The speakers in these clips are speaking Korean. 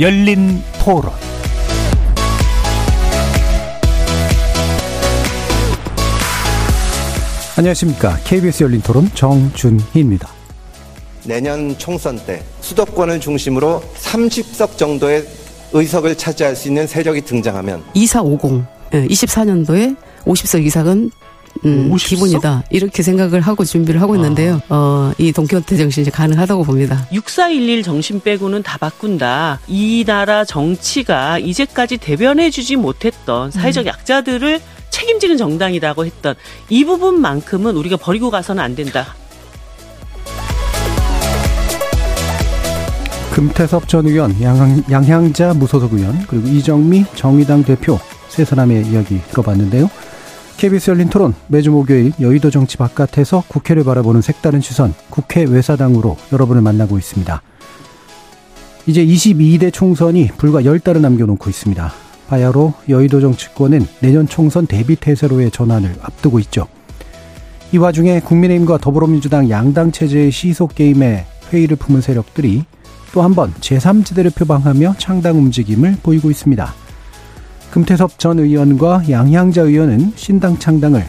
열린 토론 안녕하십니까. KBS 열린 토론 정준희입니다. 내년 총선 때 수도권을 중심으로 30석 정도의 의석을 차지할 수 있는 세력이 등장하면 2450 24년도에 50석 이상은 음, 50석? 기본이다. 이렇게 생각을 하고 준비를 하고 있는데요. 아. 어, 이 동키호테 정신이 가능하다고 봅니다. 6411 정신 빼고는 다 바꾼다. 이 나라 정치가 이제까지 대변해주지 못했던 사회적 음. 약자들을 책임지는 정당이라고 했던 이 부분만큼은 우리가 버리고 가서는 안 된다. 금태섭 전 의원, 양, 양향자 무소속 의원, 그리고 이정미 정의당 대표 세 사람의 이야기 들어봤는데요. KBS 열린 토론 매주 목요일 여의도 정치 바깥에서 국회를 바라보는 색다른 시선 국회 외사당으로 여러분을 만나고 있습니다. 이제 22대 총선이 불과 10달을 남겨놓고 있습니다. 바야로 여의도 정치권은 내년 총선 대비 태세로의 전환을 앞두고 있죠. 이 와중에 국민의힘과 더불어민주당 양당 체제의 시속 게임에 회의를 품은 세력들이 또 한 번 제3지대를 표방하며 창당 움직임을 보이고 있습니다. 금태섭 전 의원과 양향자 의원은 신당 창당을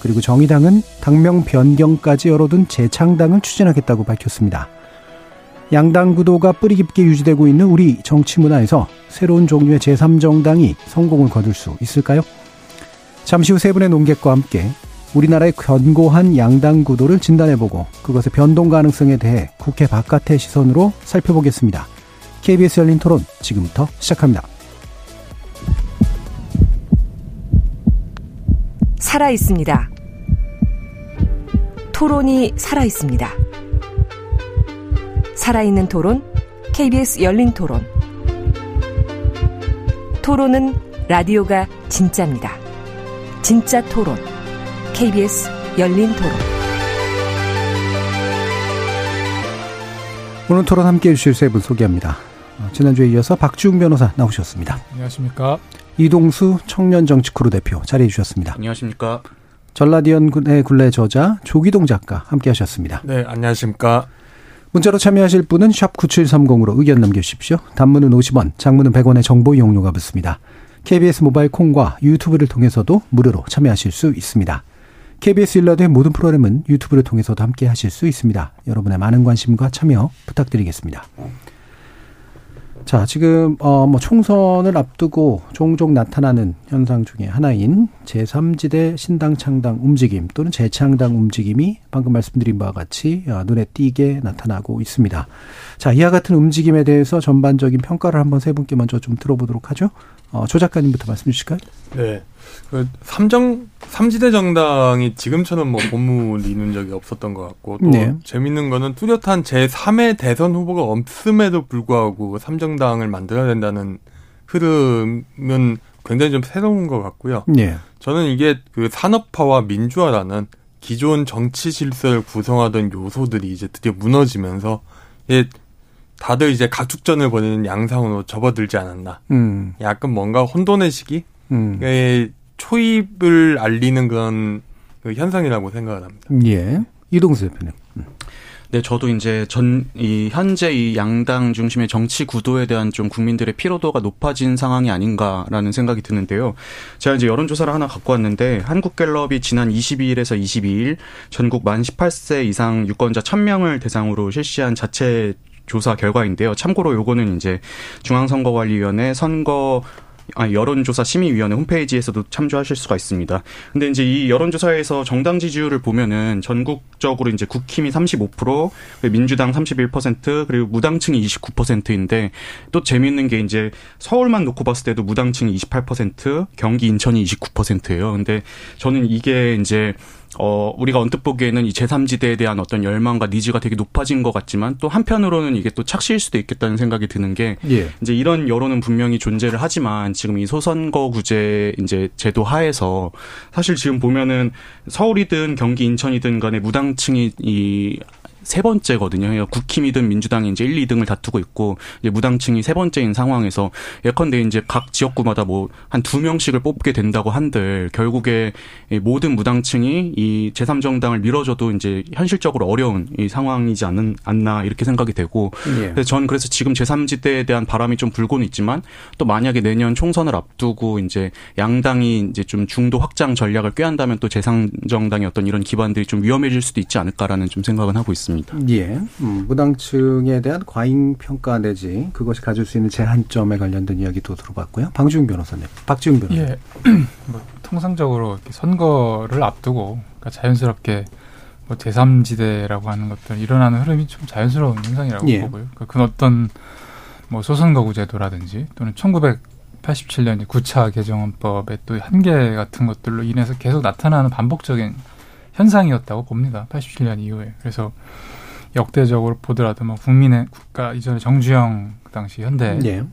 그리고 정의당은 당명 변경까지 열어둔 재창당을 추진하겠다고 밝혔습니다. 양당 구도가 뿌리 깊게 유지되고 있는 우리 정치 문화에서 새로운 종류의 제3정당이 성공을 거둘 수 있을까요? 잠시 후 세 분의 논객과 함께 우리나라의 견고한 양당 구도를 진단해보고 그것의 변동 가능성에 대해 국회 바깥의 시선으로 살펴보겠습니다. KBS 열린 토론 지금부터 시작합니다. 살아 있습니다. 토론이 살아 있습니다. 살아있는 토론, KBS 열린 토론. 토론은 라디오가 진짜입니다. 진짜 토론, KBS 열린 토론. 오늘 토론 함께 해주실 세 분 소개합니다. 어, 지난주에 이어서 박지웅 변호사 나오셨습니다. 안녕하십니까. 이동수 청년 정치크루 대표 자리해 주셨습니다. 안녕하십니까. 전라디언의 굴레 저자 조기동 작가 함께 하셨습니다. 네, 안녕하십니까. 문자로 참여하실 분은 샵 9730으로 의견 남겨주십시오. 단문은 50원, 장문은 100원의 정보 이용료가 붙습니다. KBS 모바일 콩과 유튜브를 통해서도 무료로 참여하실 수 있습니다. KBS 일라드의 모든 프로그램은 유튜브를 통해서도 함께 하실 수 있습니다. 여러분의 많은 관심과 참여 부탁드리겠습니다. 자, 지금 어 뭐 총선을 앞두고 종종 나타나는 현상 중에 하나인 제3지대 신당 창당 움직임 또는 재창당 움직임이 방금 말씀드린 바와 같이 어, 눈에 띄게 나타나고 있습니다. 자, 이와 같은 움직임에 대해서 전반적인 평가를 한번 세 분께 먼저 좀 들어보도록 하죠. 어, 조 작가님부터 말씀 주실까요? 네. 그 삼정 삼지대 정당이 지금처럼 뭐 본문을 이룬 적이 없었던 것 같고 또 네. 재밌는 거는 뚜렷한 제 3의 대선 후보가 없음에도 불구하고 삼정당을 만들어야 된다는 흐름은 굉장히 좀 새로운 것 같고요. 네. 저는 이게 그 산업화와 민주화라는 기존 정치 질서를 구성하던 요소들이 이제 드디어 무너지면서 예, 다들 이제 가축전을 벌이는 양상으로 접어들지 않았나. 음. 약간 뭔가 혼돈의 시기? 음. 초입을 알리는 그런 그 현상이라고 생각을 합니다. 예. 이동수 대표님. 음. 네, 저도 이제 전, 이, 현재 이 양당 중심의 정치 구도에 대한 좀 국민들의 피로도가 높아진 상황이 아닌가라는 생각이 드는데요. 제가 이제 여론조사를 하나 갖고 왔는데, 한국갤럽이 지난 22일에서 22일 전국 만 18세 이상 유권자 1000명을 대상으로 실시한 자체 조사 결과인데요. 참고로 요거는 이제 중앙선거관리위원회 선거 아, 여론조사 심의위원회 홈페이지에서도 참조하실 수가 있습니다. 근데 이제 이 여론조사에서 정당 지지율을 보면은 전국적으로 이제 국힘이 35%, 민주당 31%, 그리고 무당층이 29%인데 또 재미있는 게 이제 서울만 놓고 봤을 때도 무당층이 28%, 경기 인천이 29%예요. 근데 저는 이게 이제 어, 우리가 언뜻 보기에는 이 제3지대에 대한 어떤 열망과 니즈가 되게 높아진 것 같지만 또 한편으로는 이게 또 착시일 수도 있겠다는 생각이 드는 게 예. 이제 이런 여론은 분명히 존재를 하지만 지금 이 소선거구제 이제 제도 하에서 사실 지금 보면은 서울이든 경기 인천이든 간에 무당층이 이 세 번째거든요. 국힘이든 민주당이 이제 1, 2등을 다투고 있고 이제 무당층이 세 번째인 상황에서 예컨대 이제 각 지역구마다 뭐 한 두 명씩을 뽑게 된다고 한들 결국에 모든 무당층이 이 제3정당을 밀어줘도 이제 현실적으로 어려운 이 상황이지 않은 않나 이렇게 생각이 되고 예. 그래서 전 그래서 지금 제3지대에 대한 바람이 좀 불고는 있지만 또 만약에 내년 총선을 앞두고 이제 양당이 이제 좀 중도 확장 전략을 꾀한다면 또 제3정당의 어떤 이런 기반들이 좀 위험해질 수도 있지 않을까라는 좀 생각은 하고 있습니다. 예. 음, 무당층에 대한 과잉 평가 내지 그것이 가질 수 있는 제한점에 관련된 이야기도 들어봤고요. 방지웅 변호사님, 박지웅 변호사님. 예. 뭐, 통상적으로 선거를 앞두고 그러니까 자연스럽게 뭐 제3지대라고 하는 것들 일어나는 흐름이 좀 자연스러운 현상이라고 예. 보고요. 그러니까 그 어떤 뭐 소선거구 제도라든지 또는 1987년 9차 개정헌법의 또 한계 같은 것들로 인해서 계속 나타나는 반복적인 현상이었다고 봅니다. 87년 이후에. 그래서 역대적으로 보더라도 뭐 국민의 국가 이전에 정주영 그 당시 현대 예.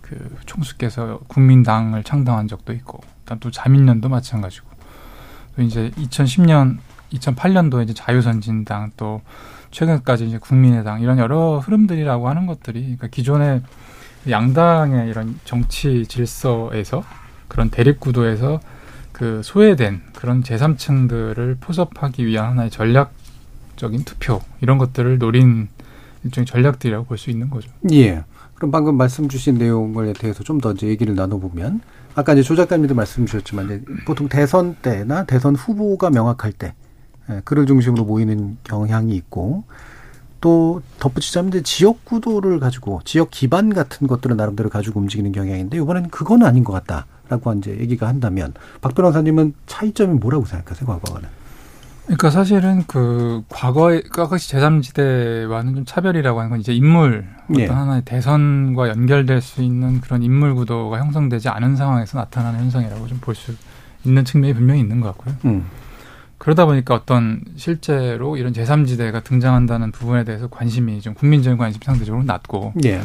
그 총수께서 국민당을 창당한 적도 있고, 그다음 또 자민련도 마찬가지고, 또 이제 2010년, 2008년도에 이제 자유선진당 또 최근까지 이제 국민의당 이런 여러 흐름들이라고 하는 것들이 그러니까 기존의 양당의 이런 정치 질서에서 그런 대립 구도에서 그 소외된 그런 제3층들을 포섭하기 위한 하나의 전략적인 투표 이런 것들을 노린 일종의 전략들이라고 볼 수 있는 거죠. 예. 그럼 방금 말씀 주신 내용에 대해서 좀 더 이제 얘기를 나눠보면 아까 이제 조 작가님도 말씀 주셨지만 이제 보통 대선 때나 대선 후보가 명확할 때 예, 그를 중심으로 모이는 경향이 있고 또 덧붙이자면 이제 지역 구도를 가지고 지역 기반 같은 것들을 나름대로 가지고 움직이는 경향인데 이번에는 그건 아닌 것 같다. 라고 이제 얘기가 한다면 박 변호사님은 차이점이 뭐라고 생각하세요, 과거와는? 그러니까 사실은 그 과거의 과거시 제3지대와는 좀 차별이라고 하는 건 이제 인물 어떤 예. 하나의 대선과 연결될 수 있는 그런 인물 구도가 형성되지 않은 상황에서 나타나는 현상이라고 좀 볼 수 있는 측면이 분명히 있는 것 같고요. 음. 그러다 보니까 어떤 실제로 이런 제3지대가 등장한다는 부분에 대해서 관심이 좀 국민적인 관심이 상대적으로 낮고 예.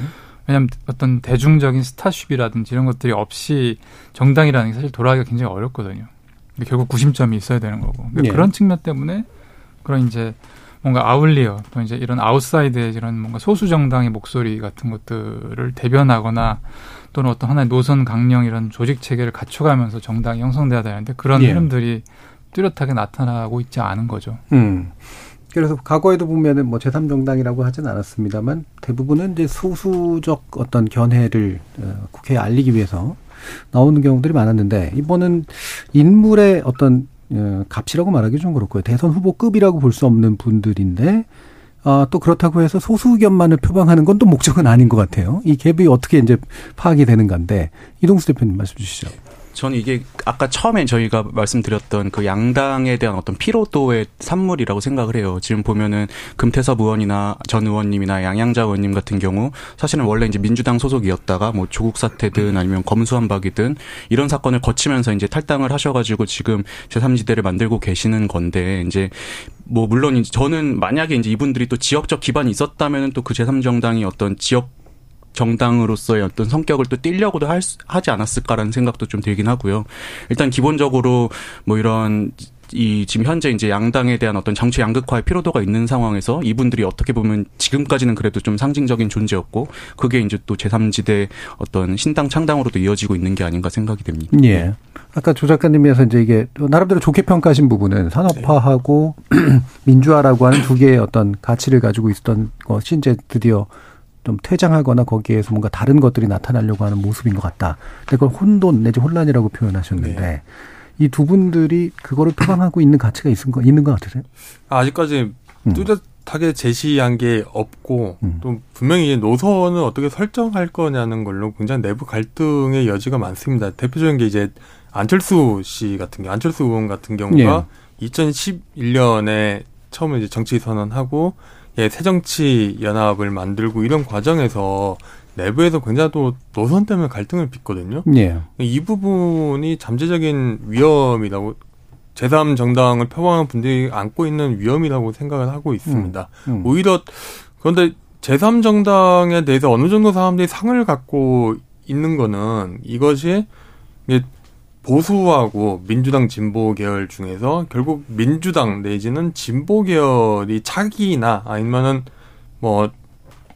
왜냐하면 어떤 대중적인 스타쉽이라든지 이런 것들이 없이 정당이라는 게 사실 돌아가기가 굉장히 어렵거든요. 근데 결국 구심점이 있어야 되는 거고 네. 그런 측면 때문에 그런 이제 뭔가 outlier 또 이제 이런 아웃사이드의 이런 뭔가 소수 정당의 목소리 같은 것들을 대변하거나 또는 어떤 하나의 노선 강령 이런 조직 체계를 갖춰가면서 정당이 형성돼야 되는데 그런 예. 흐름들이 뚜렷하게 나타나고 있지 않은 거죠. 음. 그래서 과거에도 보면은 뭐 제3정당이라고 하진 않았습니다만 대부분은 이제 소수적 어떤 견해를 어, 국회에 알리기 위해서 나오는 경우들이 많았는데 이번은 인물의 어떤 어, 값이라고 말하기 좀 그렇고요. 대선 후보급이라고 볼 수 없는 분들인데 아, 또 그렇다고 해서 소수 의견만을 표방하는 건 또 목적은 아닌 것 같아요. 이 갭이 어떻게 이제 파악이 되는 건데 이동수 대표님 말씀 주시죠. 저는 이게 아까 처음에 저희가 말씀드렸던 그 양당에 대한 어떤 피로도의 산물이라고 생각을 해요. 지금 보면은 금태섭 의원이나 전 의원님이나 양양자 의원님 같은 경우 사실은 원래 이제 민주당 소속이었다가 뭐 조국 사태든 아니면 검수한박이든 이런 사건을 거치면서 이제 탈당을 하셔가지고 지금 제3지대를 만들고 계시는 건데 이제 뭐 물론 저는 만약에 이제 이분들이 또 지역적 기반이 있었다면은 또 그 제3정당이 어떤 지역 정당으로서의 어떤 성격을 또 띠려고도 할, 하지 않았을까라는 생각도 좀 들긴 하고요. 일단 기본적으로 뭐 이런 이 지금 현재 이제 양당에 대한 어떤 정치 양극화의 피로도가 있는 상황에서 이분들이 어떻게 보면 지금까지는 그래도 좀 상징적인 존재였고 그게 이제 또 제3지대 어떤 신당 창당으로도 이어지고 있는 게 아닌가 생각이 됩니다. 예. 아까 조 작가님께서 이제 이게 나름대로 좋게 평가하신 부분은 산업화하고 네. 민주화라고 하는 두 개의 어떤 가치를 가지고 있었던 것이 이제 드디어 좀 퇴장하거나 거기에서 뭔가 다른 것들이 나타나려고 하는 모습인 것 같다. 근데 그걸 혼돈 내지 혼란이라고 표현하셨는데 네. 이두 분들이 그거를 표방하고 있는 가치가 있는 거 있는 것 같으세요? 아직까지 음. 뚜렷하게 제시한 게 없고 음. 또 분명히 노선을 어떻게 설정할 거냐는 걸로 굉장히 내부 갈등의 여지가 많습니다. 대표적인 게 이제 안철수 씨 같은 경우, 안철수 의원 같은 경우가 예. 2011년에 처음에 이제 정치 선언하고 예, 새정치 연합을 만들고 이런 과정에서 내부에서 굉장히 또 노선 때문에 갈등을 빚거든요. 예. 이 부분이 잠재적인 위험이라고 제3 정당을 표방하는 분들이 안고 있는 위험이라고 생각을 하고 있습니다. 음, 음. 오히려 그런데 제3 정당에 대해서 어느 정도 사람들이 상을 갖고 있는 거는 이것이 보수하고 민주당 진보 계열 중에서 결국 민주당 내지는 진보 계열이 차기나 아니면은 뭐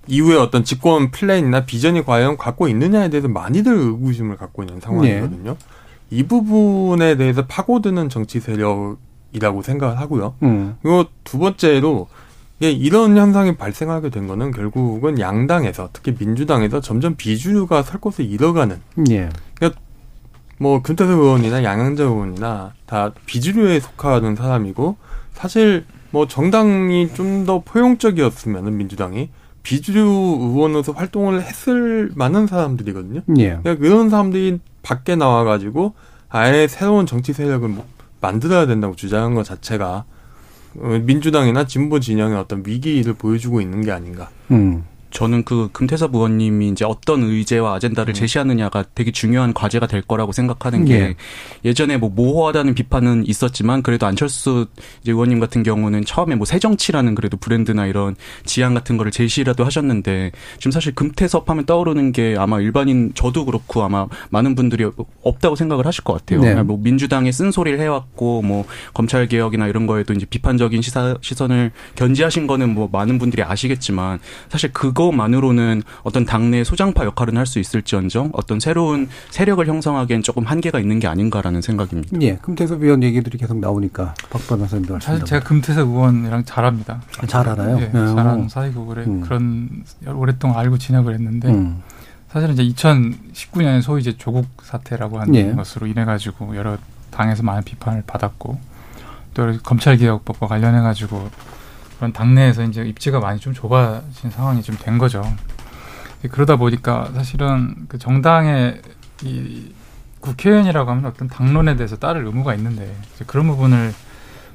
이후에 어떤 집권 플랜이나 비전이 과연 갖고 있느냐에 대해서 많이들 의구심을 갖고 있는 상황이거든요. 네. 이 부분에 대해서 파고드는 정치 세력이라고 생각을 하고요. 음. 그리고 두 번째로 이런 현상이 발생하게 된 거는 결국은 양당에서 특히 민주당에서 점점 비주류가 설 곳을 잃어가는. 예. 그러니까 뭐 금태섭 의원이나 양양자 의원이나 다 비주류에 속하는 사람이고 사실 뭐 정당이 좀 더 포용적이었으면은 민주당이 비주류 의원으로서 활동을 했을 만한 사람들이거든요. 예. 그러니까 그런 사람들이 밖에 나와가지고 아예 새로운 정치 세력을 뭐 만들어야 된다고 주장한 것 자체가 어, 민주당이나 진보 진영의 어떤 위기를 보여주고 있는 게 아닌가. 음. 저는 그 금태섭 의원님이 이제 어떤 의제와 아젠다를 음. 제시하느냐가 되게 중요한 과제가 될 거라고 생각하는 게 예. 예전에 뭐 모호하다는 비판은 있었지만 그래도 안철수 이제 의원님 같은 경우는 처음에 뭐 새정치라는 그래도 브랜드나 이런 지향 같은 거를 제시라도 하셨는데 지금 사실 금태섭 하면 떠오르는 게 아마 일반인 저도 그렇고 아마 많은 분들이 없다고 생각을 하실 것 같아요. 네. 뭐 민주당의 쓴소리를 해왔고 뭐 검찰 개혁이나 이런 거에도 이제 비판적인 시사, 시선을 견지하신 거는 뭐 많은 분들이 아시겠지만 사실 그거 그것만으로는 어떤 당내 소장파 역할은 할 수 있을지언정 어떤 새로운 세력을 형성하기엔 조금 한계가 있는 게 아닌가라는 생각입니다. 예, 금태섭 의원 얘기들이 계속 나오니까 박 변호사님도 사실 제가 금태섭 의원이랑 잘 압니다. 아, 잘 알아요? 예, 잘 아는 사이고 그래 음. 그런 오랫동안 알고 지내고 그랬는데 음. 사실은 이제 2019년에 소위 이제 조국 사태라고 하는 예. 것으로 인해 가지고 여러 당에서 많은 비판을 받았고 또 검찰개혁법과 관련해 가지고 그런 당내에서 이제 입지가 많이 좀 좁아진 상황이 좀 된 거죠. 그러다 보니까 사실은 그 정당의 이 국회의원이라고 하면 어떤 당론에 대해서 따를 의무가 있는데 그런 부분을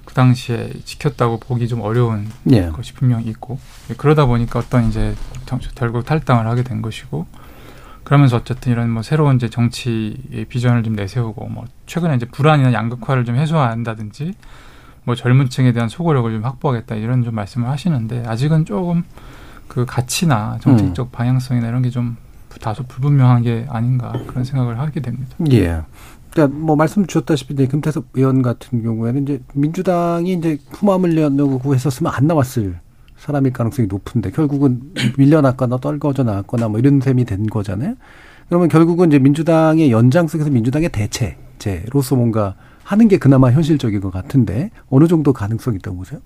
그 당시에 지켰다고 보기 좀 어려운 예. 것이 분명히 있고 그러다 보니까 어떤 이제 결국 탈당을 하게 된 것이고 그러면서 어쨌든 이런 뭐 새로운 이제 정치의 비전을 좀 내세우고 뭐 최근에 이제 불안이나 양극화를 좀 해소한다든지 뭐 젊은 층에 대한 소구력을 좀 확보하겠다 이런 좀 말씀을 하시는데 아직은 조금 그 가치나 정책적 음. 방향성이나 이런 게 좀 다소 불분명한 게 아닌가 그런 생각을 하게 됩니다. 예. 그러니까 뭐 말씀 주셨다시피 이제 금태섭 의원 같은 경우에는 이제 민주당이 이제 후마을 내놓고 했었으면 안 나왔을 사람일 가능성이 높은데 결국은 밀려났거나 떨궈져 나왔거나 뭐 이런 셈이 된 거잖아요. 그러면 결국은 이제 민주당의 연장 속에서 민주당의 대체제로서 뭔가 하는 게 그나마 현실적인 것 같은데 어느 정도 가능성이 있다고 보세요?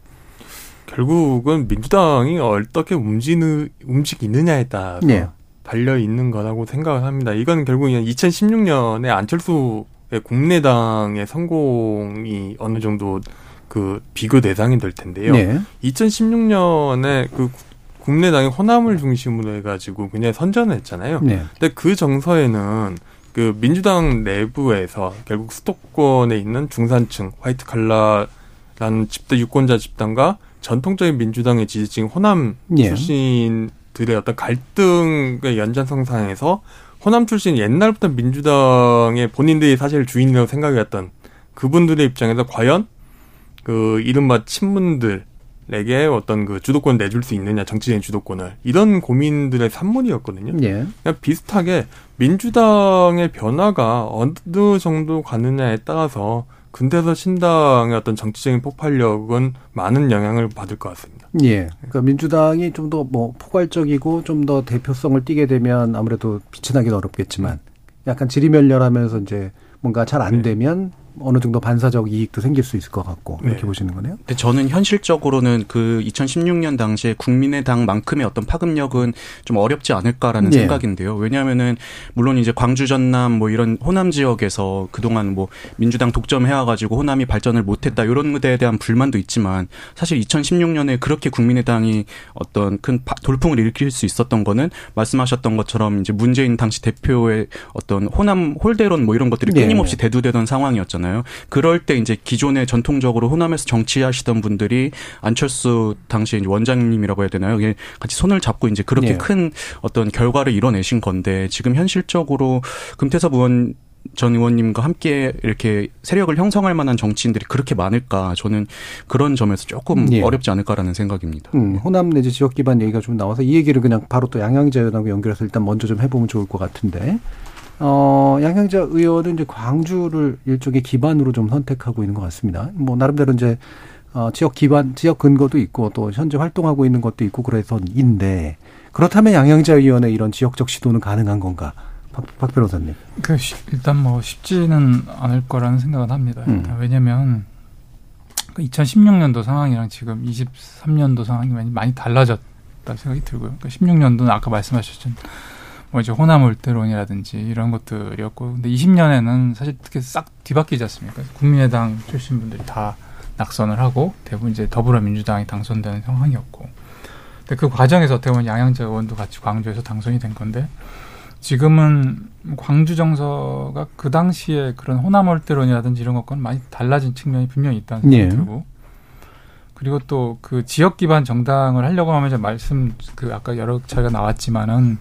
결국은 민주당이 어떻게 움직이느, 움직이느냐에 따라 네. 달려 있는 거라고 생각을 합니다. 이건 결국 2016년에 안철수의 국내당의 성공이 어느 정도 그 비교 대상이 될 텐데요. 네. 2016년에 그 국내당이 호남을 중심으로 해가지고 그냥 선전을 했잖아요. 네. 근데 그 정서에는 그 민주당 내부에서 결국 수도권에 있는 중산층 화이트 칼라라는 집단 유권자 집단과 전통적인 민주당의 지지층 호남 예. 출신들의 어떤 갈등의 연장선상에서 호남 출신 옛날부터 민주당의 본인들이 사실 주인이라고 생각했던 그분들의 입장에서 과연 그 이른바 친문들 에게 어떤 그 주도권 내줄 수 있느냐 정치적인 주도권을 이런 고민들의 산물이었거든요. 예. 그냥 비슷하게 민주당의 변화가 어느 정도 가느냐에 따라서 근대서 신당의 어떤 정치적인 폭발력은 많은 영향을 받을 것 같습니다. 예. 그러니까 민주당이 좀 더 뭐 포괄적이고 좀 더 대표성을 띠게 되면 아무래도 빛이 나기는 어렵겠지만 약간 지리멸렬하면서 이제 뭔가 잘안 네. 되면 어느 정도 반사적 이익도 생길 수 있을 것 같고 이렇게 네. 보시는 거네요. 근데 저는 현실적으로는 그 2016년 당시에 국민의당만큼의 어떤 파급력은 좀 어렵지 않을까라는 네. 생각인데요. 왜냐하면은 물론 이제 광주 전남 뭐 이런 호남 지역에서 그동안 뭐 민주당 독점해와 가지고 호남이 발전을 못했다 이런 것에 대한 불만도 있지만 사실 2016년에 그렇게 국민의당이 어떤 큰 돌풍을 일으킬 수 있었던 거는 말씀하셨던 것처럼 이제 문재인 당시 대표의 어떤 호남 홀대론 뭐 이런 것들이 네. 끊임없이 대두되던 상황이었잖아요. 있잖아요. 그럴 때 이제 기존에 전통적으로 호남에서 정치하시던 분들이 안철수 당시 원장님이라고 해야 되나요? 같이 손을 잡고 이제 그렇게 네. 큰 어떤 결과를 이뤄내신 건데 지금 현실적으로 금태섭 의원 전 의원님과 함께 이렇게 세력을 형성할 만한 정치인들이 그렇게 많을까 저는 그런 점에서 조금 예. 어렵지 않을까라는 생각입니다. 음, 호남 내지 지역 기반 얘기가 좀 나와서 이 얘기를 그냥 바로 또 양양자 의원하고 연결해서 일단 먼저 좀 해보면 좋을 것 같은데 어, 양향자 의원은 이제 광주를 일종의 기반으로 좀 선택하고 있는 것 같습니다. 뭐 나름대로 이제 어, 지역 기반, 지역 근거도 있고 또 현재 활동하고 있는 것도 있고 그래서인데 그렇다면 양향자 의원의 이런 지역적 시도는 가능한 건가? 박, 박 변호사님. 그 일단 뭐 쉽지는 않을 거라는 생각은 합니다. 음. 왜냐하면 그 2016년도 상황이랑 지금 23년도 상황이 많이, 많이 달라졌다 생각이 들고요. 그러니까 16년도는 아까 말씀하셨죠. 뭐 이제 호남 올대론이라든지 이런 것들이었고, 근데 20년에는 사실 특히 싹 뒤바뀌지 않습니까? 국민의당 출신 분들이 다 낙선을 하고 대부분 이제 더불어민주당이 당선되는 상황이었고, 근데 그 과정에서 어떻게 보면 양양자 의원도 같이 광주에서 당선이 된 건데 지금은 광주 정서가 그 당시에 그런 호남 월대론이라든지 이런 것과는 많이 달라진 측면이 분명히 있다는 생각이 예. 들고 그리고 또 그 지역 기반 정당을 하려고 하면 이제 말씀 그 아까 여러 차례가 나왔지만은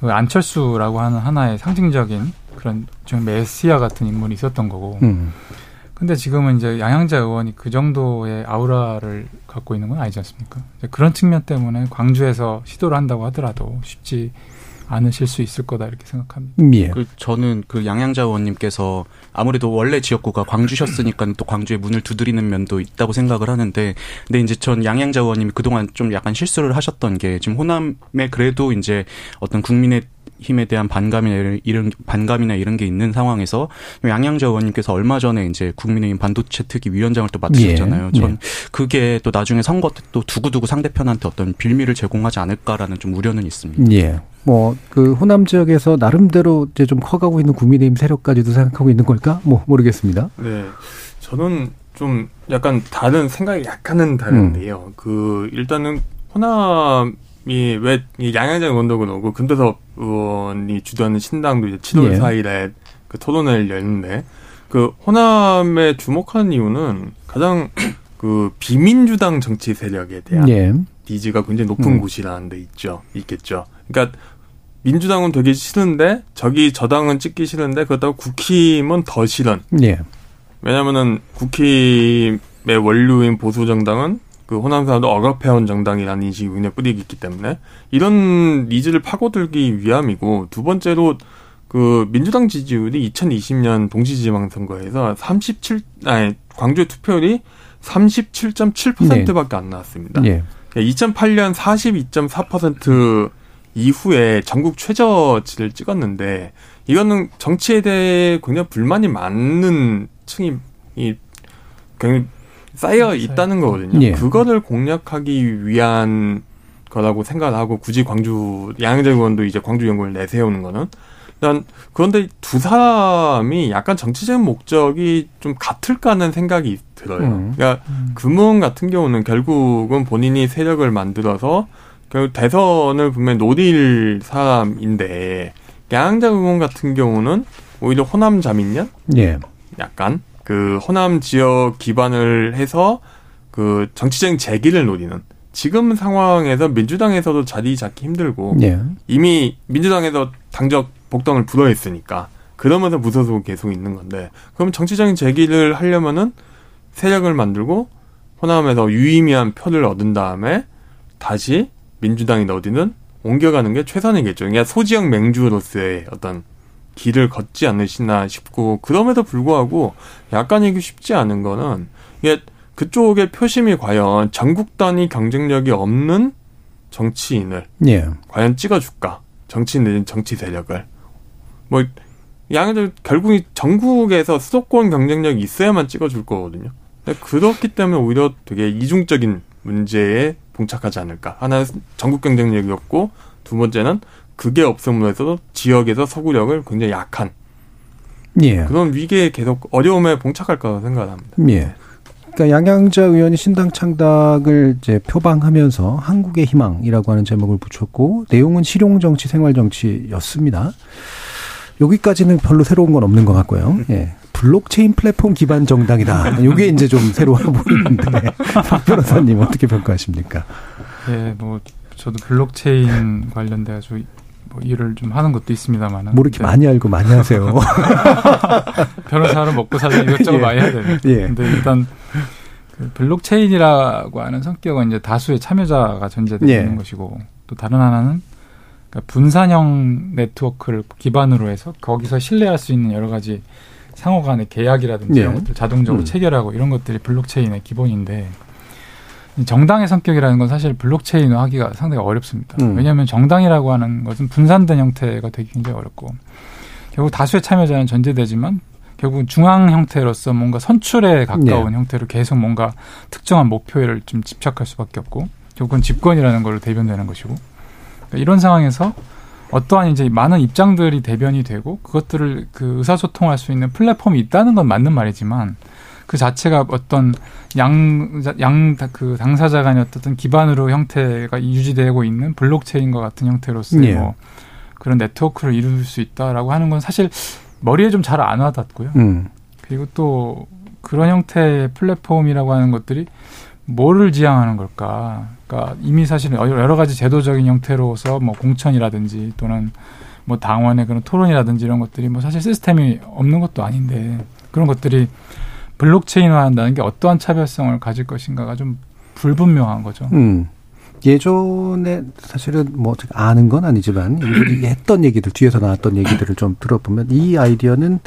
그 안철수라고 하는 하나의 상징적인 그런 좀 메시아 같은 인물이 있었던 거고. 음. 근데 지금은 이제 양양자 의원이 그 정도의 아우라를 갖고 있는 건 아니지 않습니까? 그런 측면 때문에 광주에서 시도를 한다고 하더라도 쉽지 않으실 수 있을 거다 이렇게 생각합니다. 예. 그 저는 그 양양자 의원님께서 아무래도 원래 지역구가 광주셨으니까 또 광주에 문을 두드리는 면도 있다고 생각을 하는데 근데 이제 전 양양자 의원님이 그동안 좀 약간 실수를 하셨던 게 지금 호남에 그래도 이제 어떤 국민의 힘에 대한 반감이나 이런 반감이나 이런 게 있는 상황에서 양양자 의원님께서 얼마 전에 이제 국민의힘 반도체 특위 위원장을 또 맡으셨잖아요. 예. 전 예. 그게 또 나중에 선거 때 또 두고두고 상대편한테 어떤 빌미를 제공하지 않을까라는 좀 우려는 있습니다. 예. 뭐 그 호남 지역에서 나름대로 이제 좀 커가고 있는 국민의힘 세력까지도 생각하고 있는 걸까? 뭐 모르겠습니다. 네. 저는 좀 약간 다른 생각이 약간은 다른데요. 음. 그 일단은 호남 이왜 양양장 원덕은 오고 금대섭 의원이 주도하는 신당도 이제 7월 예. 4일에 그 토론회를 열는데 그 호남에 주목하는 이유는 가장 그 비민주당 정치 세력에 대한 예. 니즈가 굉장히 높은 음. 곳이라는 데 있죠. 있겠죠. 그러니까 민주당은 되게 싫은데 저기 저당은 찍기 싫은데 그렇다고 국힘은 더 싫은. 예. 왜냐면은 국힘의 원류인 보수 정당은 그 호남 사람도 억압해온 정당이라는 인식이 굉장히 뿌리깊이 있기 때문에 이런 needs를 파고들기 위함이고 두 번째로 그 민주당 지지율이 2020년 동시지방선거에서 37 아니 광주의 투표율이 37.7%밖에 네. 안 나왔습니다. 네. 2008년 42.4% 이후에 전국 최저치를 찍었는데 이거는 정치에 대해 굉장히 불만이 많은 층이 굉장히 쌓여 있다는 거거든요. 예. 그거를 공략하기 위한 거라고 생각을 하고 굳이 광주 양재 의원도 이제 광주 연구를 내세우는 거는 난 그런데 두 사람이 약간 정치적인 목적이 좀 같을까 하는 생각이 들어요. 음. 그러니까 음. 금은 같은 경우는 결국은 본인이 세력을 만들어서 결국 대선을 분명히 노릴 사람인데 양자 의원 같은 경우는 오히려 호남 자민련? 예. 약간 그 호남 지역 기반을 해서 그 정치적인 재기를 노리는 지금 상황에서 민주당에서도 자리 잡기 힘들고 네. 이미 민주당에서 당적 복당을 불허했으니까 그러면서 무소속 계속 있는 건데 그럼 정치적인 재기를 하려면은 세력을 만들고 호남에서 유의미한 표를 얻은 다음에 다시 민주당이 어디는 옮겨가는 게 최선이겠죠. 그러니까 소지역 맹주로서의 어떤 길을 걷지 않으시나 싶고 그럼에도 불구하고 약간 이기 쉽지 않은 거는 이게 그쪽의 표심이 과연 전국 단위 경쟁력이 없는 정치인을 예. 과연 찍어줄까 정치인 내진 정치 세력을 뭐 양들 결국 전국에서 수도권 경쟁력이 있어야만 찍어줄 거거든요. 그렇기 때문에 오히려 되게 이중적인 문제에 봉착하지 않을까. 하나는 전국 경쟁력이 없고 두 번째는 그게 없음으로 해서 지역에서 서구력을 굉장히 약한 예. 그런 위기에 계속 어려움에 봉착할 거라 생각합니다. 예. 그러니까 양양자 의원이 신당 창당을 이제 표방하면서 한국의 희망이라고 하는 제목을 붙였고 내용은 실용 정치, 생활 정치였습니다. 여기까지는 별로 새로운 건 없는 것 같고요. 예. 블록체인 플랫폼 기반 정당이다. 이게 이제 좀 새로워 보이는데 박 변호사님 어떻게 평가하십니까? 예, 뭐 저도 블록체인 관련돼 가지고 뭐 일을 좀 하는 것도 있습니다만은. 뭐 이렇게 네. 많이 알고 많이 하세요. 변호사로 먹고 살기 이것저것 예. 많이 해야 되는. 예. 근데 일단 그 블록체인이라고 하는 성격은 이제 다수의 참여자가 전제되어 예. 있는 것이고 또 다른 하나는 그러니까 분산형 네트워크를 기반으로 해서 거기서 신뢰할 수 있는 여러 가지 상호 간의 계약이라든지 네. 이런 것들 자동적으로 음. 체결하고 이런 것들이 블록체인의 기본인데 정당의 성격이라는 건 사실 블록체인화 하기가 상당히 어렵습니다. 음. 왜냐하면 정당이라고 하는 것은 분산된 형태가 되기 굉장히 어렵고 결국 다수의 참여자는 전제되지만 결국 중앙 형태로서 뭔가 선출에 가까운 네. 형태로 계속 뭔가 특정한 목표를 좀 집착할 수밖에 없고 결국은 집권이라는 걸로 대변되는 것이고 그러니까 이런 상황에서 어떠한 이제 많은 입장들이 대변이 되고 그것들을 그 의사소통할 수 있는 플랫폼이 있다는 건 맞는 말이지만 그 자체가 어떤 양, 양, 그 당사자 간의 어떤 기반으로 형태가 유지되고 있는 블록체인과 같은 형태로서의 예. 뭐 그런 네트워크를 이룰 수 있다라고 하는 건 사실 머리에 좀 잘 안 와닿고요. 음. 그리고 또 그런 형태의 플랫폼이라고 하는 것들이 뭐를 지향하는 걸까? 그러니까 이미 사실은 여러 가지 제도적인 형태로서 뭐 공천이라든지 또는 뭐 당원의 그런 토론이라든지 이런 것들이 뭐 사실 시스템이 없는 것도 아닌데 그런 것들이 블록체인화한다는 게 어떠한 차별성을 가질 것인가가 좀 불분명한 거죠. 음. 예전에 사실은 뭐 아는 건 아니지만 했던 얘기들 뒤에서 나왔던 얘기들을 좀 들어보면 이 아이디어는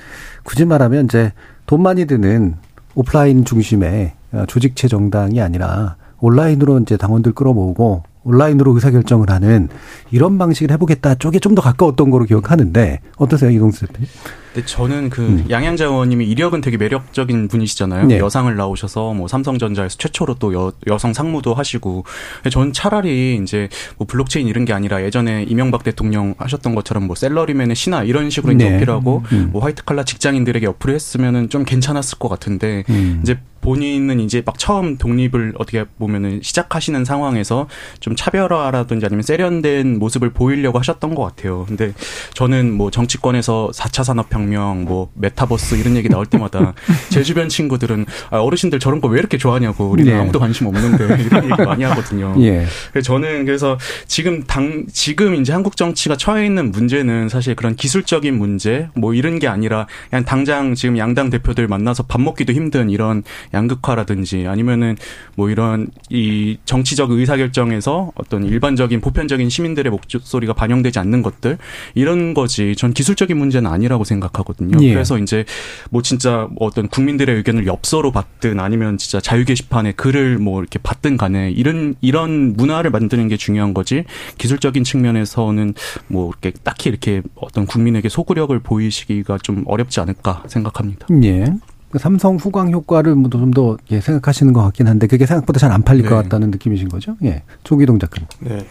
굳이 말하면 이제 돈 많이 드는 오프라인 중심의 조직체 정당이 아니라 온라인으로 이제 당원들 끌어모으고 온라인으로 의사결정을 하는 이런 방식을 해보겠다 쪽에 좀 더 가까웠던 거로 기억하는데 어떠세요 이동수 대표님? 네, 저는 그 음. 양향자 의원님이 이력은 되게 매력적인 분이시잖아요. 네. 여상을 나오셔서 뭐 삼성전자에서 최초로 또 여, 여성 상무도 하시고 저는 차라리 이제 뭐 블록체인 이런 게 아니라 예전에 이명박 대통령 하셨던 것처럼 뭐 샐러리맨의 신화 이런 식으로 네. 어필하고 음. 뭐 화이트 칼라 직장인들에게 어필을 했으면은 좀 괜찮았을 것 같은데 음. 이제 본인은 이제 막 처음 독립을 어떻게 보면은 시작하시는 상황에서 좀 차별화라든지 아니면 세련된 모습을 보이려고 하셨던 것 같아요. 근데 저는 뭐 정치권에서 4차 산업혁명, 뭐 메타버스 이런 얘기 나올 때마다 제 주변 친구들은 아, 어르신들 저런 거 왜 이렇게 좋아하냐고 우리는 예. 아무도 관심 없는데 이런 얘기 많이 하거든요. 예. 그래서 저는 그래서 지금 당 지금 이제 한국 정치가 처해 있는 문제는 사실 그런 기술적인 문제 뭐 이런 게 아니라 그냥 당장 지금 양당 대표들 만나서 밥 먹기도 힘든 이런 양극화라든지 아니면은 뭐 이런 이 정치적 의사결정에서 어떤 일반적인 보편적인 시민들의 목소리가 반영되지 않는 것들 이런 거지 전 기술적인 문제는 아니라고 생각하거든요. 예. 그래서 이제 뭐 진짜 뭐 어떤 국민들의 의견을 엽서로 받든 아니면 진짜 자유 게시판에 글을 뭐 이렇게 받든 간에 이런 이런 문화를 만드는 게 중요한 거지 기술적인 측면에서는 뭐 이렇게 딱히 이렇게 어떤 국민에게 소구력을 보이시기가 좀 어렵지 않을까 생각합니다. 예. 그 삼성 후광 효과를 뭐 좀더 예, 생각하시는 것 같긴 한데 그게 생각보다 잘 안 팔릴 네. 것 같다는 느낌이신 거죠? 예. 조기동 작가님. 네.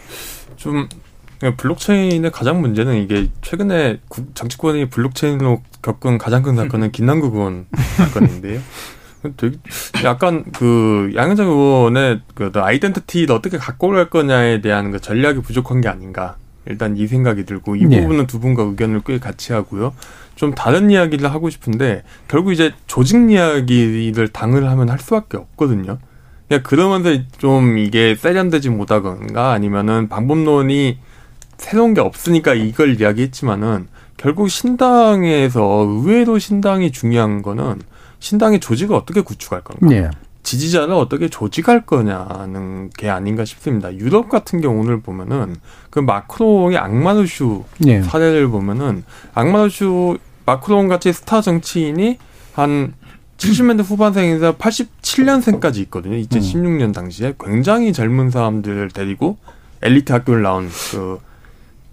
좀 블록체인의 가장 문제는 이게 최근에 정치권이 블록체인으로 겪은 가장 큰 사건은 김남국원 사건인데요. 되게 약간 그 양현장 의원의 그 아이덴티티를 어떻게 갖고 갈 거냐에 대한 그 전략이 부족한 게 아닌가. 일단 이 생각이 들고 이 네. 부분은 두 분과 의견을 꽤 같이 하고요. 좀 다른 이야기를 하고 싶은데 결국 이제 조직 이야기를 당을 하면 할 수밖에 없거든요. 그냥 그러면서 좀 이게 세련되지 못하거나 아니면은 방법론이 새로운 게 없으니까 이걸 이야기했지만은 결국 신당에서 의외로 신당이 중요한 거는 신당의 조직을 어떻게 구축할 건가. 네. 지지자를 어떻게 조직할 거냐는 게 아닌가 싶습니다. 유럽 같은 경우를 보면은 그 마크롱의 악마르슈 네. 사례를 보면은 악마르슈 마크롱 같이 스타 정치인이 한 70년대 후반생에서 87년생까지 있거든요. 2016년 당시에 굉장히 젊은 사람들을 데리고 엘리트 학교를 나온 그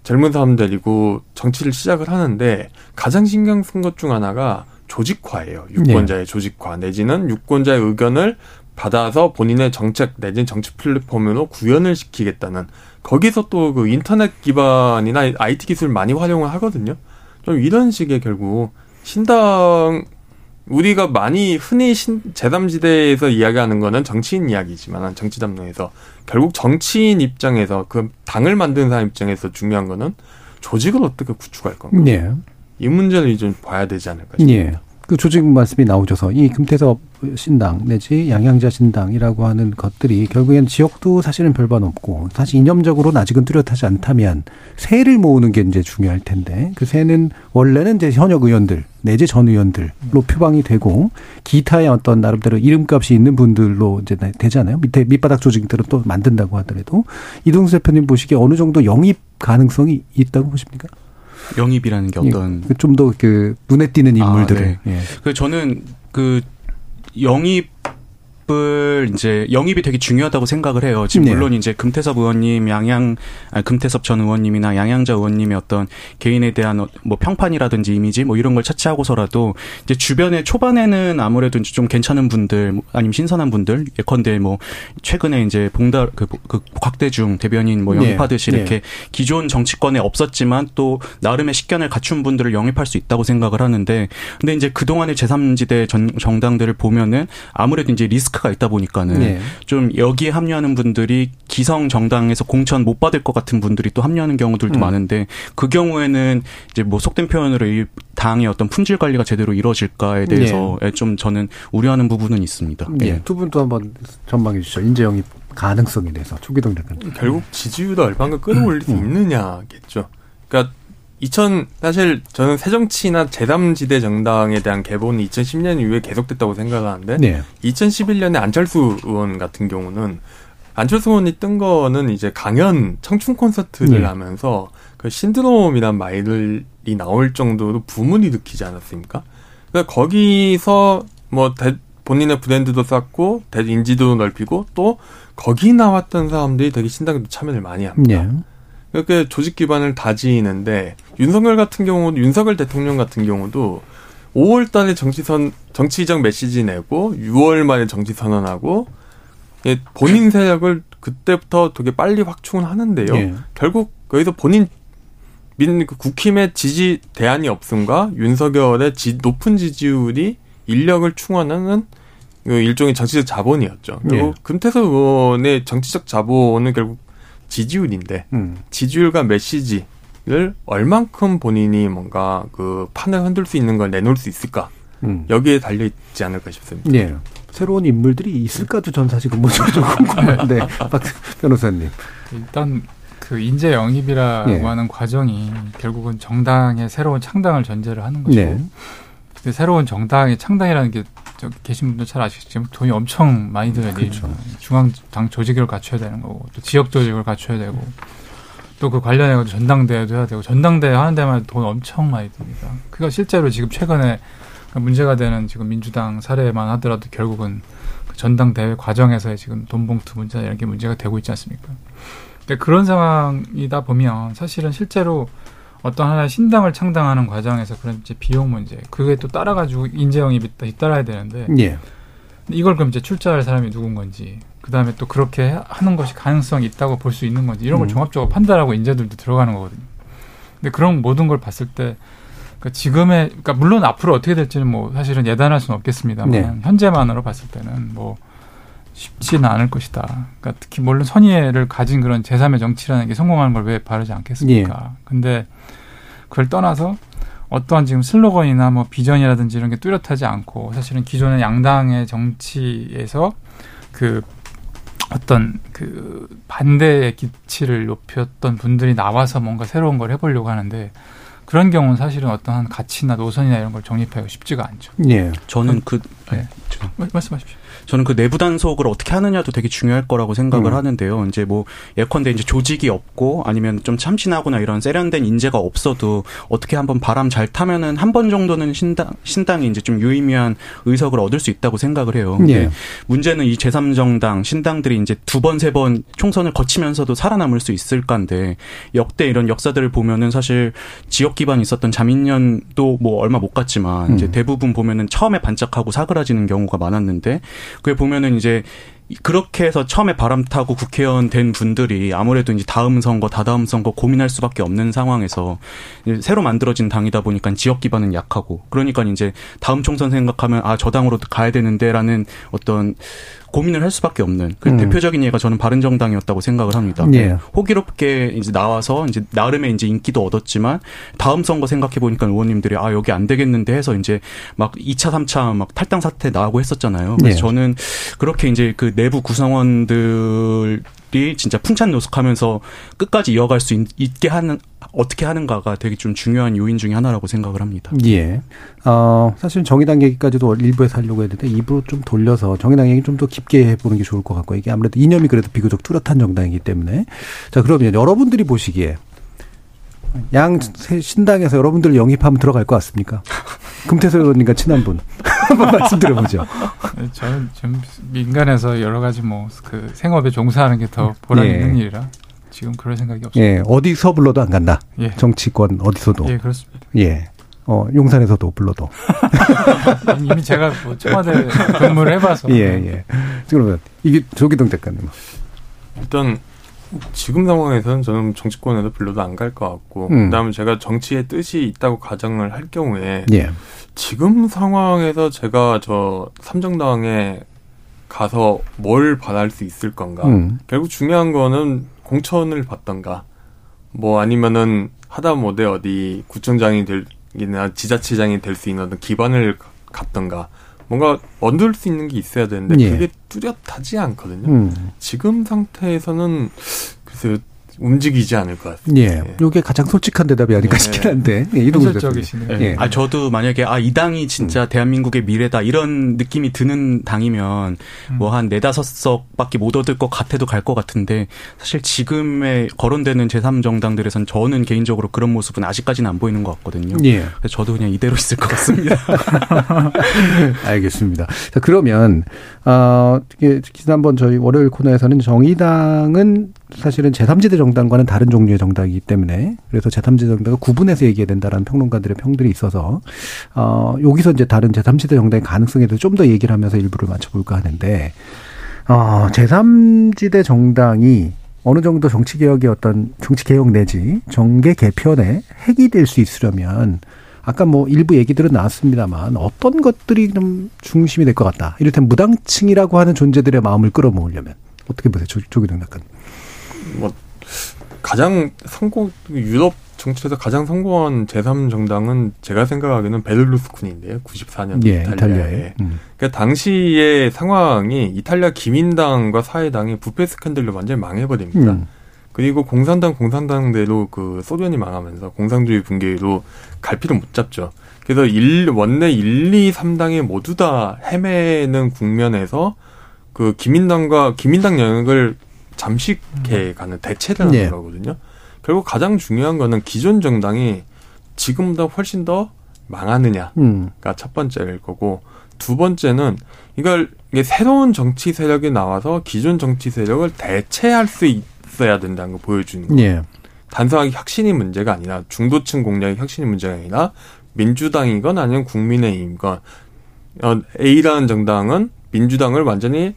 젊은 사람 데리고 정치를 시작을 하는데 가장 신경 쓴 것 중 하나가 조직화예요. 유권자의 네. 조직화 내지는 유권자의 의견을 받아서 본인의 정책 내지는 정치 플랫폼으로 구현을 시키겠다는 거기서 또 그 인터넷 기반이나 IT 기술 많이 활용을 하거든요. 좀 이런 식의 결국 신당 우리가 많이 흔히 신, 제3지대에서 이야기하는 거는 정치인 이야기지만 정치 담론에서 결국 정치인 입장에서 그 당을 만드는 사람 입장에서 중요한 거는 조직을 어떻게 구축할 건가. 네. 이 문제를 좀 봐야 되지 않을까 싶습니다. 네. 그 조직 말씀이 나오셔서 이 금태섭 신당 내지 양양자 신당이라고 하는 것들이 결국엔 지역도 사실은 별반 없고 사실 이념적으로는 아직은 뚜렷하지 않다면 세를 모으는 게 이제 중요할 텐데 그 세는 원래는 이제 현역 의원들 내지 전 의원들로 표방이 되고 기타의 어떤 나름대로 이름값이 있는 분들로 이제 되잖아요. 밑에 밑바닥 조직들은 또 만든다고 하더라도 이동수 대표님 보시기에 어느 정도 영입 가능성이 있다고 보십니까? 영입이라는 게 어떤 예, 좀더 그 눈에 띄는 인물들을. 아, 네. 예. 그 저는 그 영입 영입을 이제 영입이 되게 중요하다고 생각을 해요. 지금 네. 물론 이제 금태섭 의원님, 양양 아니, 금태섭 전 의원님이나 양양자 의원님의 어떤 개인에 대한 어, 뭐 평판이라든지 이미지 뭐 이런 걸 차치하고서라도 이제 주변에 초반에는 아무래도 좀 괜찮은 분들 뭐 아니면 신선한 분들 예컨대 뭐 최근에 이제 봉달 그, 그 곽대중 대변인 뭐 네. 영입하듯이 네. 이렇게 기존 정치권에 없었지만 또 나름의 식견을 갖춘 분들을 영입할 수 있다고 생각을 하는데 근데 이제 그동안의 제3지대 정당들을 보면은 아무래도 이제 리스크 리스크가 있다 보니까는 네. 좀 여기에 합류하는 분들이 기성 정당에서 공천 못 받을 것 같은 분들이 또 합류하는 경우들도 음. 많은데 그 경우에는 이제 뭐 속된 표현으로 이 당의 어떤 품질 관리가 제대로 이루어질까에 대해서 네. 좀 저는 우려하는 부분은 있습니다. 네. 네. 두 분도 한번 전망해 주시죠. 인재 영입 가능성에 대해서 초기동 대표님. 결국 지지율도 얼마나 끌어올릴 수 음. 있느냐겠죠. 그러니까 2000 사실 저는 새정치나 제3지대 정당에 대한 개본이 2010년 이후에 계속됐다고 생각하는데 네. 2011년에 안철수 의원 같은 경우는 안철수 의원이 뜬 거는 이제 강연 청춘 콘서트를 네. 하면서 그 신드롬이란 말이 나올 정도로 부문이 일으키지 않았습니까? 그러니까 거기서 뭐 대, 본인의 브랜드도 쌓고 대 인지도 넓히고 또 거기 나왔던 사람들이 되게 신당에도 참여를 많이 합니다. 네. 이렇게 조직 기반을 다지는데 윤석열 같은 경우 윤석열 대통령 같은 경우도 5월 달에 정치선 정치적 메시지 내고 6월 말에 정치 선언하고 예, 본인 세력을 그때부터 되게 빨리 확충을 하는데요. 예. 결국 거기서 본인 민그 국힘의 지지 대안이 없음과 윤석열의 지, 높은 지지율이 인력을 충원하는 그 일종의 정치적 자본이었죠. 그리고 예. 금태섭 의원의 정치적 자본은 결국 지지율인데 음. 지지율과 메시지를 얼만큼 본인이 뭔가 그 판을 흔들 수 있는 걸 내놓을 수 있을까 음. 여기에 달려 있지 않을까 싶습니다. 네. 새로운 인물들이 있을까도 전 사실 근본적으로 궁금한데 박 변호사님 일단 그 인재 영입이라고 네. 하는 과정이 결국은 정당의 새로운 창당을 전제를 하는 거죠. 네. 근데 새로운 정당의 창당이라는 게 저기 계신 분들 잘 아시겠지만 돈이 엄청 많이 들어야 돼요. 그렇죠. 중앙당 조직을 갖춰야 되는 거고 또 지역 조직을 갖춰야 되고 또 그 관련해 가지고 전당대회도 해야 되고 전당대회 하는 데만 돈 엄청 많이 듭니다. 그가 실제로 지금 최근에 문제가 되는 지금 민주당 사례만 하더라도 결국은 그 전당대회 과정에서의 지금 돈봉투 문제 이런 게 문제가 되고 있지 않습니까? 근데 그런 상황이다 보면 사실은 실제로 어떤 하나의 신당을 창당하는 과정에서 그런 이제 비용 문제 그게 또 따라가지고 인재 영입이 뒤따라야 되는데 예. 이걸 그럼 이제 출자할 사람이 누군 건지 그 다음에 또 그렇게 하는 것이 가능성이 있다고 볼 수 있는 건지 이런 걸 음. 종합적으로 판단하고 인재들도 들어가는 거거든요. 근데 그런 모든 걸 봤을 때 그러니까 지금의 그러니까 물론 앞으로 어떻게 될지는 뭐 사실은 예단할 수는 없겠습니다만 네. 현재만으로 봤을 때는 뭐 쉽지는 않을 것이다. 그러니까 특히 물론 선의를 가진 그런 제3의 정치라는 게 성공하는 걸 왜 바르지 않겠습니까? 예. 근데 그걸 떠나서 어떠한 지금 슬로건이나 뭐 비전이라든지 이런 게 뚜렷하지 않고 사실은 기존의 양당의 정치에서 그 어떤 그 반대의 기치를 높였던 분들이 나와서 뭔가 새로운 걸 해보려고 하는데 그런 경우는 사실은 어떠한 가치나 노선이나 이런 걸 정립하기가 쉽지가 않죠. 예. 저는 그, 네. 네. 말씀하십시오. 저는 그 내부 단속을 어떻게 하느냐도 되게 중요할 거라고 생각을 음. 하는데요. 이제 뭐 예컨대 이제 조직이 없고 아니면 좀 참신하거나 이런 세련된 인재가 없어도 어떻게 한번 바람 잘 타면은 한 번 정도는 신당 신당이 이제 좀 유의미한 의석을 얻을 수 있다고 생각을 해요. 예. 문제는 이 제3정당 신당들이 이제 두 번 세번 총선을 거치면서도 살아남을 수 있을까인데 역대 이런 역사들을 보면은 사실 지역 기반이 있었던 자민련도 뭐 얼마 못 갔지만 음. 이제 대부분 보면은 처음에 반짝하고 사그라 지는 경우가 많았는데 그게 보면은 이제 그렇게 해서 처음에 바람 타고 국회의원 된 분들이 아무래도 이제 다음 선거, 다다음 선거 고민할 수밖에 없는 상황에서 새로 만들어진 당이다 보니까 지역 기반은 약하고 그러니까 이제 다음 총선 생각하면 아, 저 당으로 가야 되는데라는 어떤 고민을 할 수밖에 없는 그 음. 대표적인 예가 저는 바른정당이었다고 생각을 합니다. 예. 호기롭게 이제 나와서 이제 나름의 이제 인기도 얻었지만 다음 선거 생각해 보니까 의원님들이 아 여기 안 되겠는데 해서 이제 막 2차 3차 막 탈당 사태 나오고 했었잖아요. 그래서 예. 저는 그렇게 이제 그 내부 구성원들 이 진짜 풍찬 노숙하면서 끝까지 이어갈 수 있, 게 하는 어떻게 하는가가 되게 좀 중요한 요인 중의 하나라고 생각을 합니다. 예. 어, 사실 정의당 얘기까지도 일부에서 하려고 했는데 입으로 좀 돌려서 정의당 얘기 좀 더 깊게 해보는 게 좋을 것 같고 이게 아무래도 이념이 그래도 비교적 뚜렷한 정당이기 때문에 자 그러면 여러분들이 보시기에 양 신당에서 여러분들 영입하면 들어갈 것 같습니까? 금태섭 의원님과 친한 분 한번 말씀드려보죠. 네, 저는 좀 민간에서 여러 가지 뭐 그 생업에 종사하는 게 더 보람 예. 있는 일이라 지금 그럴 생각이 없습니다. 예, 어디서 불러도 안 간다. 예. 정치권 어디서도. 예, 그렇습니다. 예. 어, 용산에서도 불러도. 이미 제가 뭐 청와대 근무를 해봐서. 예, 예. 그러면 이게 조기동 작가님. 일단 지금 상황에서는 저는 정치권에도 별로도 안 갈 것 같고 음. 그다음에 제가 정치의 뜻이 있다고 가정을 할 경우에 예. 지금 상황에서 제가 저 삼정당에 가서 뭘 바랄 수 있을 건가 음. 결국 중요한 거는 공천을 받던가 뭐 아니면은 하다 못해 어디 구청장이 될 이나 지자체장이 될 수 있는 어떤 기반을 갖던가 뭔가 얻을 수 있는 게 있어야 되는데 예. 그게 뚜렷하지 않거든요. 음. 지금 상태에서는 글쎄요 움직이지 않을 것 같아요. 예. 이게 가장 솔직한 대답이 아닐까 네. 싶긴 한데. 예, 이동적이시네요. 예. 아 저도 만약에 아 이 당이 진짜 음. 대한민국의 미래다 이런 느낌이 드는 당이면 음. 뭐한 네다섯 석밖에 못 얻을 것 같아도 갈 것 같은데 사실 지금의 거론되는 제3정당들에선 저는 개인적으로 그런 모습은 아직까지는 안 보이는 것 같거든요. 예. 그래서 저도 그냥 이대로 있을 것 같습니다. 알겠습니다. 자, 그러면 어, 지난번 저희 월요일 코너에서는 정의당은 사실은 제3지대 정당과는 다른 종류의 정당이기 때문에 그래서 제3지대 정당을 구분해서 얘기해야 된다라는 평론가들의 평들이 있어서 어 여기서 이제 다른 제3지대 정당의 가능성에 대해서 좀 더 얘기를 하면서 일부를 맞춰볼까 하는데 어 제3지대 정당이 어느 정도 정치 개혁의 어떤 정치 개혁 내지 정계 개편에 핵이 될 수 있으려면 아까 뭐 일부 얘기들은 나왔습니다만 어떤 것들이 좀 중심이 될 것 같다. 이를테면 무당층이라고 하는 존재들의 마음을 끌어모으려면 어떻게 보세요, 조, 조기동 작가님? 뭐 가장 성공 유럽 정치에서 가장 성공한 제3정당은 제가 생각하기에는 베를루스코니인데요. 94년 예, 이탈리아에. 이탈리아에. 음. 그러니까 당시의 상황이 이탈리아 기민당과 사회당이 부패 스캔들로 완전히 망해버립니다. 음. 그리고 공산당 공산당대로 그 소련이 망하면서 공산주의 붕괴로 갈피를 못 잡죠. 그래서 일, 원내 1, 2, 3당이 모두 다 헤매는 국면에서 그 기민당과 기민당 영역을 잠식해 가는 대체를 하는 네. 거거든요. 결국 가장 중요한 거는 기존 정당이 지금보다 훨씬 더 망하느냐가 음. 첫 번째일 거고 두 번째는 이걸 이게 새로운 정치 세력이 나와서 기존 정치 세력을 대체할 수 있어야 된다는 걸 보여주는 거예요. 예. 단순하게 혁신이 문제가 아니라 중도층 공략의 혁신이 문제가 아니라 민주당이건 아니면 국민의힘건 어, A라는 정당은 민주당을 완전히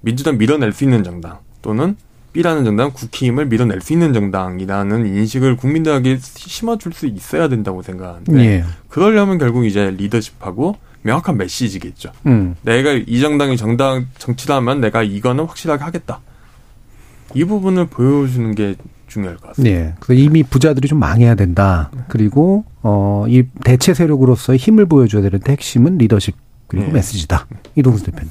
민주당 밀어낼 수 있는 정당 또는 B라는 정당, 국힘을 밀어낼 수 있는 정당이라는 인식을 국민들에게 심어줄 수 있어야 된다고 생각하는데 예. 그러려면 결국 이제 리더십하고 명확한 메시지겠죠. 음. 내가 이 정당이 정당 정치라면 내가 이거는 확실하게 하겠다. 이 부분을 보여주는 게 중요할 것 같습니다. 네. 그래서 이미 부자들이 좀 망해야 된다. 그리고 어, 이 대체 세력으로서의 힘을 보여줘야 되는데 핵심은 리더십 그리고 네. 메시지다. 이동수 대표님.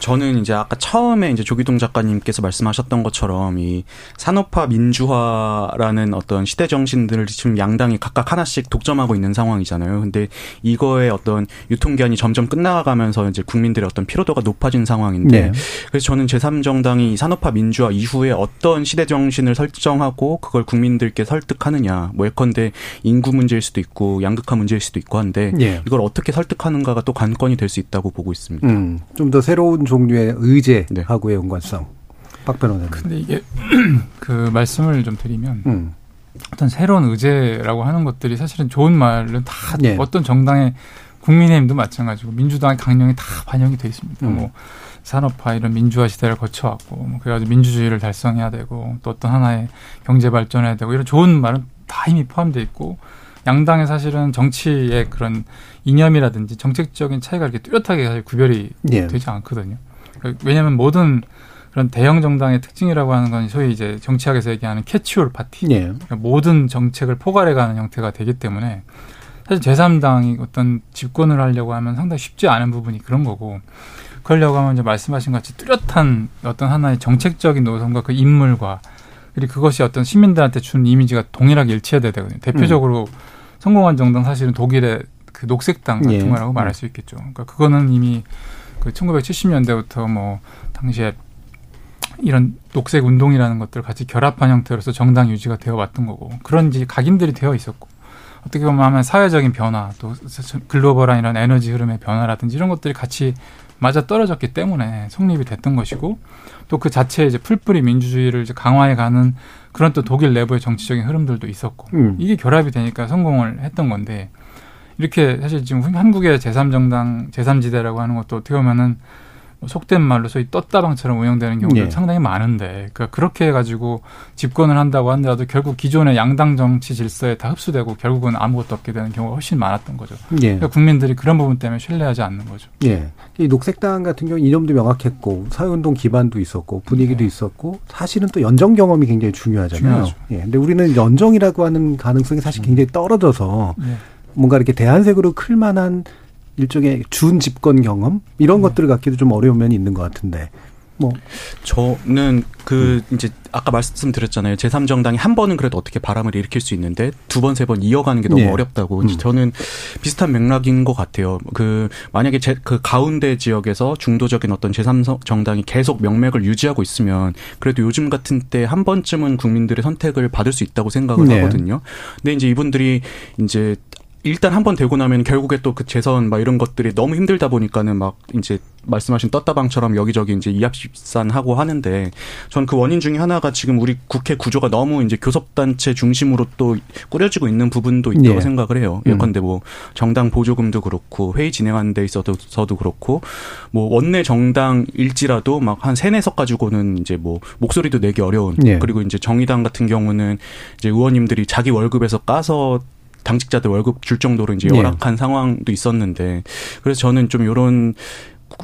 저는 이제 아까 처음에 이제 조기동 작가님께서 말씀하셨던 것처럼 이 산업화 민주화라는 어떤 시대 정신들을 지금 양당이 각각 하나씩 독점하고 있는 상황이잖아요. 근데 이거의 어떤 유통기한이 점점 끝나가면서 이제 국민들의 어떤 피로도가 높아진 상황인데 네. 그래서 저는 제3정당이 산업화 민주화 이후에 어떤 시대 정신을 설정하고 그걸 국민들께 설득하느냐. 뭐 예컨대 인구 문제일 수도 있고 양극화 문제일 수도 있고 한데 네. 이걸 어떻게 설득하는가가 또 관건이 될수 있다고 보고 있습니다. 음, 좀 더 새로운 종류의 의제하고의 네. 연관성. 박 변호사님. 근데 이게 그 말씀을 좀 드리면 음. 어떤 새로운 의제라고 하는 것들이 사실은 좋은 말은 다 네. 어떤 정당의 국민의힘도 마찬가지고 민주당의 강령이 다 반영이 돼 있습니다. 음. 뭐 산업화 이런 민주화 시대를 거쳐왔고 뭐 그래가지고 민주주의를 달성해야 되고 또 어떤 하나의 경제 발전해야 되고 이런 좋은 말은 다 이미 포함되어 있고 양당의 사실은 정치의 그런 이념이라든지 정책적인 차이가 이렇게 뚜렷하게 사실 구별이 예. 되지 않거든요. 왜냐하면 모든 그런 대형 정당의 특징이라고 하는 건 소위 이제 정치학에서 얘기하는 캐치올 파티. 예. 그러니까 모든 정책을 포괄해가는 형태가 되기 때문에 사실 제3당이 어떤 집권을 하려고 하면 상당히 쉽지 않은 부분이 그런 거고 그러려고 하면 이제 말씀하신 같이 뚜렷한 어떤 하나의 정책적인 노선과 그 인물과 그리고 그것이 어떤 시민들한테 준 이미지가 동일하게 일치해야 되거든요. 대표적으로 음. 성공한 정당 사실은 독일의 그 녹색당 같은 예. 거라고 말할 수 있겠죠. 그러니까 그거는 이미 그 1970년대부터 뭐 당시에 이런 녹색 운동이라는 것들을 같이 결합한 형태로서 정당 유지가 되어 왔던 거고 그런 이제 각인들이 되어 있었고 어떻게 보면 사회적인 변화 또 글로벌한 이런 에너지 흐름의 변화라든지 이런 것들이 같이 맞아 떨어졌기 때문에 성립이 됐던 것이고 또 그 자체에 이제 풀뿌리 민주주의를 이제 강화해 가는 그런 또 독일 내부의 정치적인 흐름들도 있었고 음. 이게 결합이 되니까 성공을 했던 건데 이렇게 사실 지금 한국의 제3정당 제3지대라고 하는 것도 어떻게 보면은 뭐 속된 말로 소위 떴다방처럼 운영되는 경우도 네. 상당히 많은데 그러니까 그렇게 해가지고 집권을 한다고 하더라도 결국 기존의 양당 정치 질서에 다 흡수되고 결국은 아무것도 없게 되는 경우가 훨씬 많았던 거죠. 네. 그러니까 국민들이 그런 부분 때문에 신뢰하지 않는 거죠. 예. 이 녹색당 같은 경우 이념도 명확했고 사회운동 기반도 있었고 분위기도 네. 있었고 사실은 또 연정 경험이 굉장히 중요하잖아요. 중요하죠. 예. 근데 우리는 연정이라고 하는 가능성이 사실 굉장히 떨어져서 네. 뭔가 이렇게 대안색으로 클 만한 일종의 준 집권 경험 이런 음. 것들을 갖기도 좀 어려운 면이 있는 것 같은데 뭐 저는 그 음. 이제 아까 말씀드렸잖아요. 제3정당이 한 번은 그래도 어떻게 바람을 일으킬 수 있는데 두 번, 세번 이어가는 게 너무 네. 어렵다고. 음. 저는 비슷한 맥락인 것 같아요. 그 만약에 제, 그 가운데 지역에서 중도적인 어떤 제3정당이 계속 명맥을 유지하고 있으면 그래도 요즘 같은 때 한 번쯤은 국민들의 선택을 받을 수 있다고 생각을 네. 하거든요. 근데 이제 이분들이 이제 일단 한 번 되고 나면 결국에 또 그 재선 막 이런 것들이 너무 힘들다 보니까는 막 이제 말씀하신 떴다방처럼 여기저기 이제 이합집산하고 하는데 전 그 원인 중에 하나가 지금 우리 국회 구조가 너무 이제 교섭단체 중심으로 또 꾸려지고 있는 부분도 있다고 네. 생각을 해요. 음. 예컨대 뭐 정당 보조금도 그렇고 회의 진행하는 데 있어서도 그렇고 뭐 원내 정당일지라도 막 한 세네 석 가지고는 이제 뭐 목소리도 내기 어려운 네. 그리고 이제 정의당 같은 경우는 이제 의원님들이 자기 월급에서 까서 당직자들 월급 줄 정도로 이제 네. 열악한 네. 상황도 있었는데 그래서 저는 좀 요런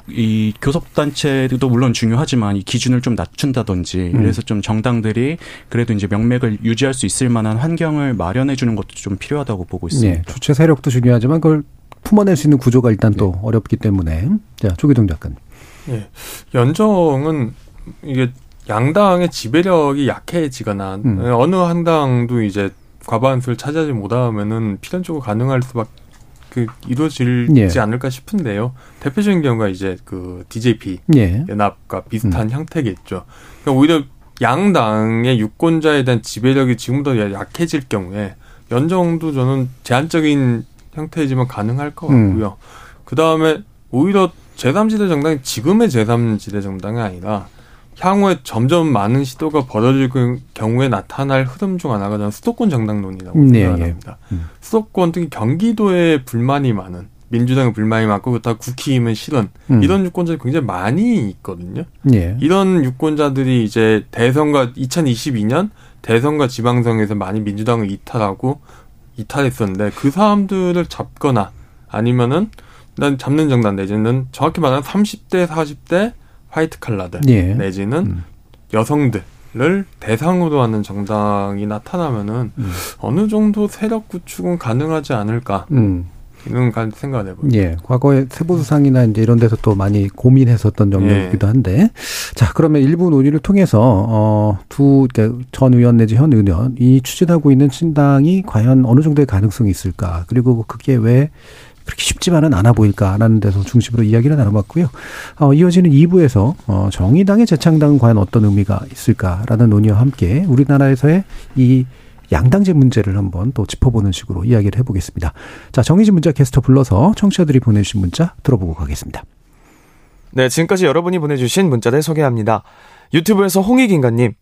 이 교섭단체도 물론 중요하지만 이 기준을 좀 낮춘다든지 음. 그래서 좀 정당들이 그래도 이제 명맥을 유지할 수 있을 만한 환경을 마련해 주는 것도 좀 필요하다고 보고 있습니다. 네, 주체 세력도 중요하지만 그걸 품어낼 수 있는 구조가 일단 또 네. 어렵기 때문에 자 조기동 작가님. 예. 연정은 이게 양당의 지배력이 약해지거나 음. 어느 한 당도 이제 과반수를 차지하지 못하면은 필연적으로 가능할 수밖에 그 이루어지지 예. 않을까 싶은데요. 대표적인 경우가 이제 그 DJP 예. 연합과 비슷한 음. 형태겠죠. 그러니까 오히려 양당의 유권자에 대한 지배력이 지금보다 약해질 경우에 연정도 저는 제한적인 형태이지만 가능할 것 음. 같고요. 음. 그 다음에 오히려 제3지대 정당이 지금의 제3지대 정당이 아니라 향후에 점점 많은 시도가 벌어질 그 경우에 나타날 흐름 중 하나가 저는 수도권 정당론이라고 네, 생각합니다. 예. 음. 수도권 특히 경기도에 불만이 많은 민주당의 불만이 많고 그렇다고 국힘은 싫은 음. 이런 유권자들이 굉장히 많이 있거든요. 예. 이런 유권자들이 이제 대선과 2022년 대선과 지방선에서 많이 민주당을 이탈하고 이탈했었는데 그 사람들을 잡거나 아니면은 난 잡는 정당 내지는 정확히 말하면 30대 40대 화이트 칼라들 예. 내지는 음. 여성들을 대상으로 하는 정당이 나타나면은 음. 어느 정도 세력 구축은 가능하지 않을까. 음. 이런 생각을 해봅니다. 예. 과거에 세보수상이나 이제 이런 데서 또 많이 고민했었던 영역이기도 예. 한데. 자, 그러면 일부 논의를 통해서, 어, 두, 그러니까 전 의원 내지 현 의원 이 추진하고 있는 신당이 과연 어느 정도의 가능성이 있을까. 그리고 그게 왜 그렇게 쉽지만은 않아 보일까라는 데서 중심으로 이야기를 나눠봤고요. 어, 이어지는 2부에서 어, 정의당의 재창당은 과연 어떤 의미가 있을까라는 논의와 함께 우리나라에서의 이 양당제 문제를 한번 또 짚어보는 식으로 이야기를 해보겠습니다. 자, 정의진 문자 캐스터 불러서 청취자들이 보내주신 문자 들어보고 가겠습니다. 네, 지금까지 여러분이 보내주신 문자들 소개합니다. 유튜브에서 홍익인간님,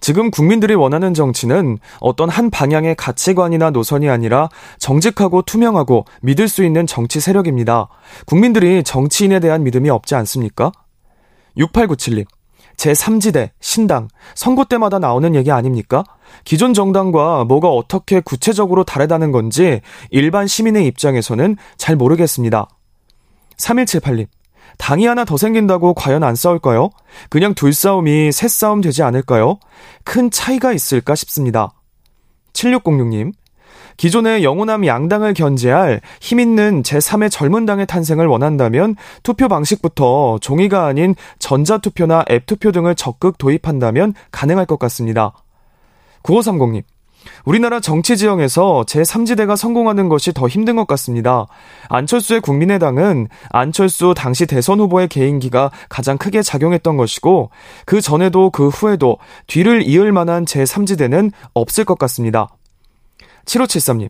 지금 국민들이 원하는 정치는 어떤 한 방향의 가치관이나 노선이 아니라 정직하고 투명하고 믿을 수 있는 정치 세력입니다. 국민들이 정치인에 대한 믿음이 없지 않습니까? 6897님. 제3지대, 신당, 선거 때마다 나오는 얘기 아닙니까? 기존 정당과 뭐가 어떻게 구체적으로 다르다는 건지 일반 시민의 입장에서는 잘 모르겠습니다. 3178님. 당이 하나 더 생긴다고 과연 안 싸울까요? 그냥 둘 싸움이 셋 싸움 되지 않을까요? 큰 차이가 있을까 싶습니다. 7606님. 기존의 영호남 양당을 견제할 힘있는 제3의 젊은 당의 탄생을 원한다면 투표 방식부터 종이가 아닌 전자투표나 앱투표 등을 적극 도입한다면 가능할 것 같습니다. 9530님. 우리나라 정치 지형에서 제3지대가 성공하는 것이 더 힘든 것 같습니다. 안철수의 국민의당은 안철수 당시 대선 후보의 개인기가 가장 크게 작용했던 것이고, 그 전에도 그 후에도 뒤를 이을 만한 제3지대는 없을 것 같습니다. 7573님.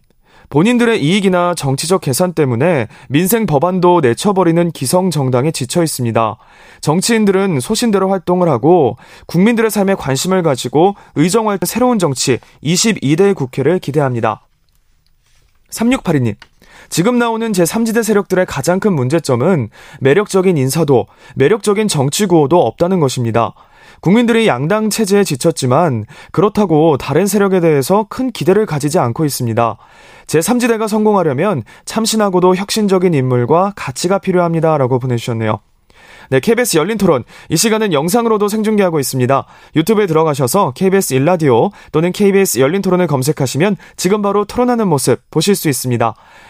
본인들의 이익이나 정치적 계산 때문에 민생 법안도 내쳐버리는 기성 정당에 지쳐 있습니다. 정치인들은 소신대로 활동을 하고 국민들의 삶에 관심을 가지고 의정할 새로운 정치 22대 국회를 기대합니다. 3682님. 지금 나오는 제3지대 세력들의 가장 큰 문제점은 매력적인 인사도, 매력적인 정치 구호도 없다는 것입니다. 국민들이 양당 체제에 지쳤지만 그렇다고 다른 세력에 대해서 큰 기대를 가지지 않고 있습니다. 제3지대가 성공하려면 참신하고도 혁신적인 인물과 가치가 필요합니다 라고 보내주셨네요. 네, KBS 열린 토론. 이 시간은 영상으로도 생중계하고 있습니다. 유튜브에 들어가셔서 KBS 일라디오 또는 KBS 열린 토론을 검색하시면 지금 바로 토론하는 모습 보실 수 있습니다.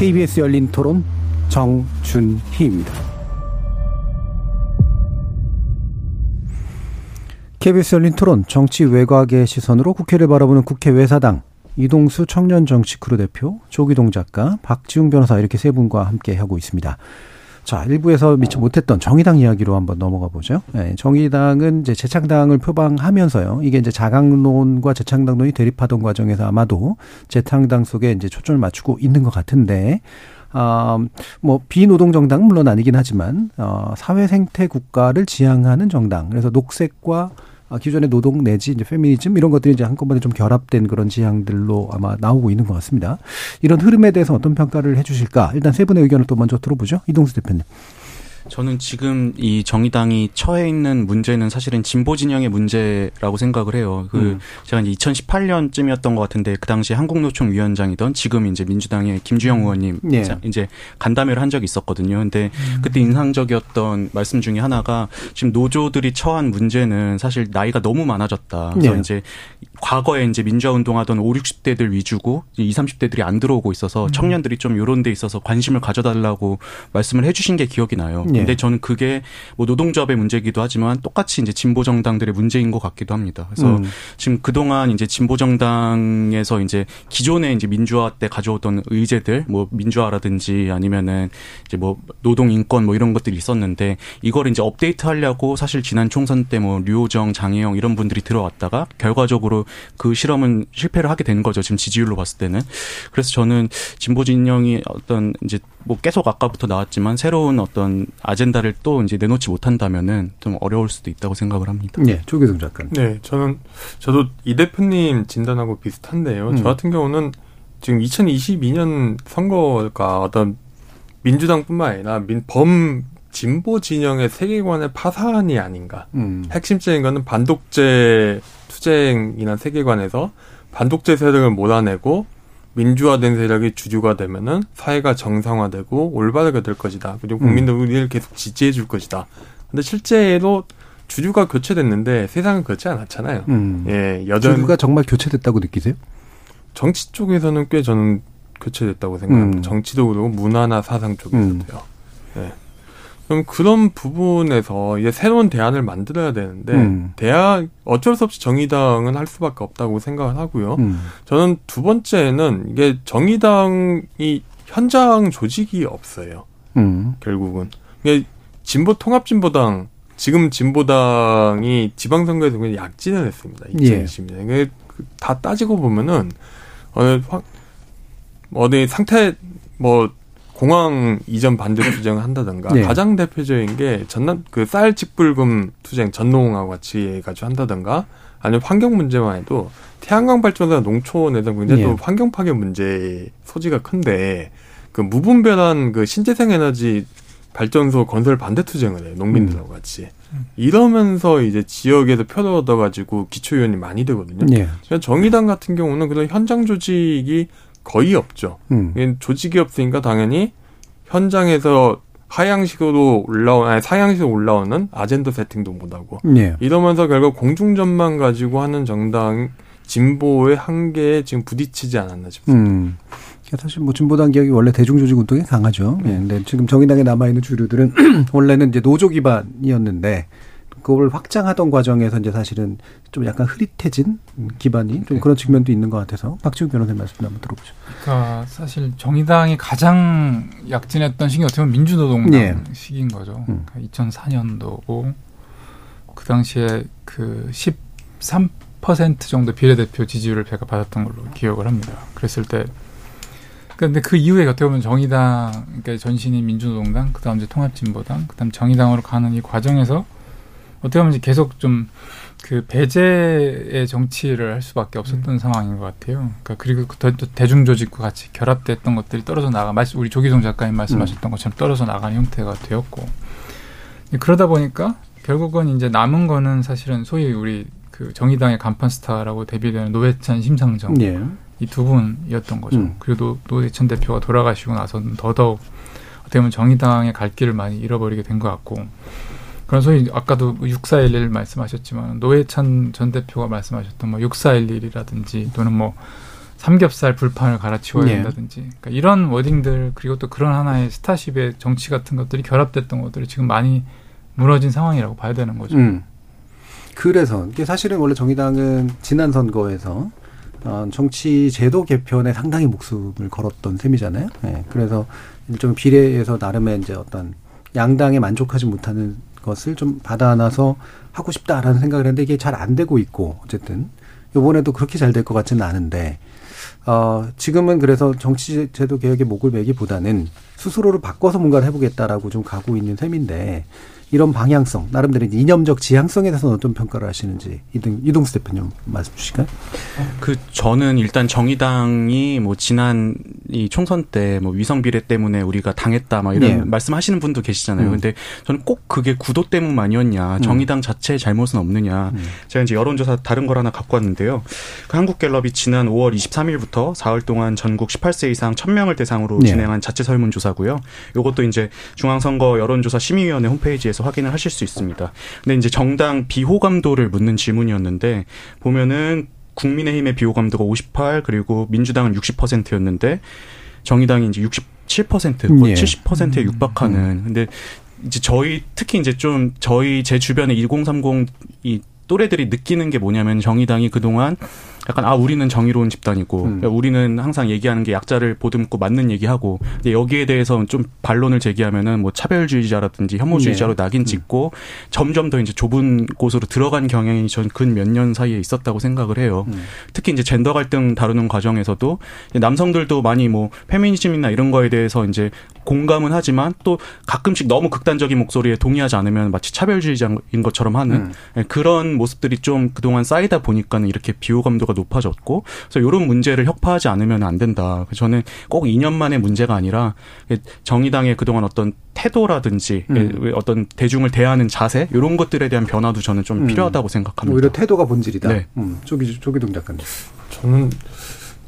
KBS 열린 토론 정준희입니다. KBS 열린 토론 정치 외곽의 시선으로 국회를 바라보는 국회 외사당 이동수 청년 정치 크루 대표, 조기동 작가, 박지웅 변호사 이렇게 세 분과 함께 하고 있습니다. 자, 일부에서 미처 못했던 정의당 이야기로 한번 넘어가 보죠. 네, 정의당은 이제 재창당을 표방하면서요. 이게 이제 자강론과 재창당론이 대립하던 과정에서 아마도 재창당 속에 이제 초점을 맞추고 있는 것 같은데, 아, 뭐, 비노동 정당은 물론 아니긴 하지만, 어, 사회 생태 국가를 지향하는 정당. 그래서 녹색과 아, 기존의 노동 내지 이제 페미니즘 이런 것들이 이제 한꺼번에 좀 결합된 그런 지향들로 아마 나오고 있는 것 같습니다. 이런 흐름에 대해서 어떤 평가를 해주실까? 일단 세 분의 의견을 또 먼저 들어보죠. 이동수 대표님. 저는 지금 이 정의당이 처해 있는 문제는 사실은 진보 진영의 문제라고 생각을 해요. 그 음. 제가 이제 2018년쯤이었던 것 같은데 그 당시 한국노총 위원장이던 지금 이제 민주당의 김주영 음. 의원님 네. 이제 간담회를 한 적이 있었거든요. 근데 음. 그때 인상적이었던 말씀 중에 하나가 지금 노조들이 처한 문제는 사실 나이가 너무 많아졌다. 그래서 네. 이제 과거에 이제 민주화 운동하던 5, 60대들 위주고 20, 30대들이 안 들어오고 있어서 음. 청년들이 좀 요런 데 있어서 관심을 가져달라고 말씀을 해 주신 게 기억이 나요. 예. 근데 저는 그게 뭐 노동조합의 문제이기도 하지만 똑같이 이제 진보 정당들의 문제인 것 같기도 합니다. 그래서 음. 지금 그동안 이제 진보 정당에서 이제 기존에 이제 민주화 때 가져오던 의제들 뭐 민주화라든지 아니면은 이제 뭐 노동 인권 뭐 이런 것들이 있었는데 이걸 이제 업데이트 하려고 사실 지난 총선 때 뭐 류호정, 장혜영 이런 분들이 들어왔다가 결과적으로 그 실험은 실패를 하게 된 거죠. 지금 지지율로 봤을 때는. 그래서 저는 진보 진영이 어떤 이제 뭐 계속 아까부터 나왔지만 새로운 어떤 아젠다를 또 이제 내놓지 못한다면은 좀 어려울 수도 있다고 생각을 합니다. 네, 조계동 작가님. 네, 저는 저도 이 대표님 진단하고 비슷한데요. 음. 저 같은 경우는 지금 2022년 선거가 어떤 민주당뿐만 아니라 민, 범 진보 진영의 세계관의 파산이 아닌가. 음. 핵심적인 거는 반독재 투쟁이나 세계관에서 반독재 세력을 몰아내고 민주화된 세력이 주주가 되면은 사회가 정상화되고 올바르게 될 것이다. 그리고 음. 국민들 우리를 계속 지지해 줄 것이다. 근데 실제로 주주가 교체됐는데 세상은 그렇지 않았잖아요. 음. 예, 여전 주주가 정말 교체됐다고 느끼세요? 정치 쪽에서는 꽤 저는 교체됐다고 생각합니다. 음. 정치도 그렇고 문화나 사상 쪽에서도요. 음. 예. 그럼 그런 부분에서 이제 새로운 대안을 만들어야 되는데 음. 대안 어쩔 수 없이 정의당은 할 수밖에 없다고 생각을 하고요. 음. 저는 두 번째는 이게 정의당이 현장 조직이 없어요. 음. 결국은 이게 진보 통합진보당 지금 진보당이 지방선거에서 굉장히 약진을 했습니다. 2020년에 예. 다 따지고 보면은 어느 어디 상태 뭐 공항 이전 반대 투쟁을 한다든가 네. 가장 대표적인 게 전남 그 쌀 직불금 투쟁 전농하고 같이 해가지고 한다든가 아니면 환경 문제만 해도 태양광 발전소 농촌에서 굉장히 네. 또 환경 파괴 문제 소지가 큰데 그 무분별한 그 신재생 에너지 발전소 건설 반대 투쟁을 해요 농민들하고 음. 같이 이러면서 이제 지역에서 표를 얻어가지고 기초의원이 많이 되거든요. 네. 정의당 같은 경우는 그런 현장 조직이 거의 없죠. 음. 조직이 없으니까 당연히 현장에서 하향식으로 올라오 아니 사양식으로 올라오는 아젠다 세팅도 못하고 네. 이러면서 결국 공중전만 가지고 하는 정당 진보의 한계에 지금 부딪히지 않았나 싶습니다. 음. 사실 뭐 진보 당 기억이 원래 대중조직 운동이 강하죠. 예. 근데 지금 정의당에 남아 있는 주류들은 원래는 이제 노조 기반이었는데 그걸 확장하던 과정에서 이제 사실은 좀 약간 흐릿해진 기반이 좀 네. 그런 측면도 있는 것 같아서 박지훈 변호사님 말씀 한번 들어보죠. 그러니까 사실 정의당이 가장 약진했던 시기 어떻게 보면 민주노동당 네. 시기인 거죠. 음. 그러니까 2004년도고 그 당시에 그 13% 정도 비례대표 지지율을 제가 받았던 걸로 기억을 합니다. 그랬을 때 근데 그 이후에 어떻게 보면 정의당, 그러니까 전신인 민주노동당, 그 다음 이제 통합진보당, 그 다음 정의당으로 가는 이 과정에서 어떻게 보면 계속 좀 그 배제의 정치를 할 수밖에 없었던 음. 상황인 것 같아요. 그러니까 그리고 또 대중 조직과 같이 결합됐던 것들이 떨어져 나가, 우리 조기동 작가님 말씀하셨던 음. 것처럼 떨어져 나가는 형태가 되었고 그러다 보니까 결국은 이제 남은 거는 사실은 소위 우리 그 정의당의 간판 스타라고 데뷔되는 노회찬 심상정 예. 이두 분이었던 거죠. 음. 그리고 노회찬 대표가 돌아가시고 나서는 더더욱 어떻게 보면 정의당의 갈 길을 많이 잃어버리게 된 것 같고 그런 소위 아까도 6411 말씀하셨지만 노회찬 전 대표가 말씀하셨던 뭐 6411이라든지 또는 뭐 삼겹살 불판을 갈아치워야 네. 된다든지 그러니까 이런 워딩들 그리고 또 그런 하나의 스타십의 정치 같은 것들이 결합됐던 것들이 지금 많이 무너진 상황이라고 봐야 되는 거죠. 음. 그래서 이게 사실은 원래 정의당은 지난 선거에서 어, 정치 제도 개편에 상당히 목숨을 걸었던 셈이잖아요. 네. 그래서 일종 비례에서 나름의 이제 어떤 양당에 만족하지 못하는 것을 좀 받아안아서 하고 싶다라는 생각을 했는데 이게 잘 안 되고 있고 어쨌든. 요번에도 그렇게 잘 될 것 같지는 않은데 어 지금은 그래서 정치 제도 개혁의 목을 매기보다는 스스로를 바꿔서 뭔가를 해보겠다라고 좀 가고 있는 셈인데 이런 방향성, 나름대로 이념적 지향성에 대해서는 어떤 평가를 하시는지 이동, 이동수 대표님 말씀 주실까요? 그 저는 일단 정의당이 뭐 지난 이 총선 때 뭐 위성 비례 때문에 우리가 당했다 막 이런 네. 말씀하시는 분도 계시잖아요. 음. 근데 저는 꼭 그게 구도 때문만이었냐, 음. 정의당 자체의 잘못은 없느냐. 음. 제가 이제 여론조사 다른 걸 하나 갖고 왔는데요. 그 한국갤럽이 지난 5월 23일부터 4월 동안 전국 18세 이상 1000명을 대상으로 네. 진행한 자체 설문조사고요. 요것도 이제 중앙선거 여론조사 심의위원회 홈페이지에서 통해서 확인을 하실 수 있습니다. 근데 이제 정당 비호감도를 묻는 질문이었는데 보면은 국민의힘의 비호감도가 58 그리고 민주당은 60%였는데 정의당이 이제 67% 거의 예. 70%에 육박하는 음. 근데 이제 저희 특히 이제 좀 저희 제 주변에 1030이 또래들이 느끼는 게 뭐냐면 정의당이 그동안 약간 아 우리는 정의로운 집단이고 음. 우리는 항상 얘기하는 게 약자를 보듬고 맞는 얘기하고 근데 여기에 대해서 좀 반론을 제기하면은 뭐 차별주의자라든지 혐오주의자로 네. 낙인 음. 찍고 음. 점점 더 이제 좁은 곳으로 들어간 경향이 전 근 몇 년 사이에 있었다고 생각을 해요. 음. 특히 이제 젠더 갈등 다루는 과정에서도 남성들도 많이 뭐 페미니즘이나 이런 거에 대해서 이제 공감은 하지만 또 가끔씩 너무 극단적인 목소리에 동의하지 않으면 마치 차별주의자인 것처럼 하는 음. 예, 그런 모습들이 좀 그동안 쌓이다 보니까는 이렇게 비호감도가 높아졌고 그래서 이런 문제를 혁파하지 않으면 안 된다. 저는 꼭 2년 만의 문제가 아니라 정의당의 그동안 어떤 태도라든지 음. 어떤 대중을 대하는 자세 이런 것들에 대한 변화도 저는 좀 음. 필요하다고 생각합니다. 오히려 태도가 본질이다. 네. 음. 조기 조기동 작가님. 저는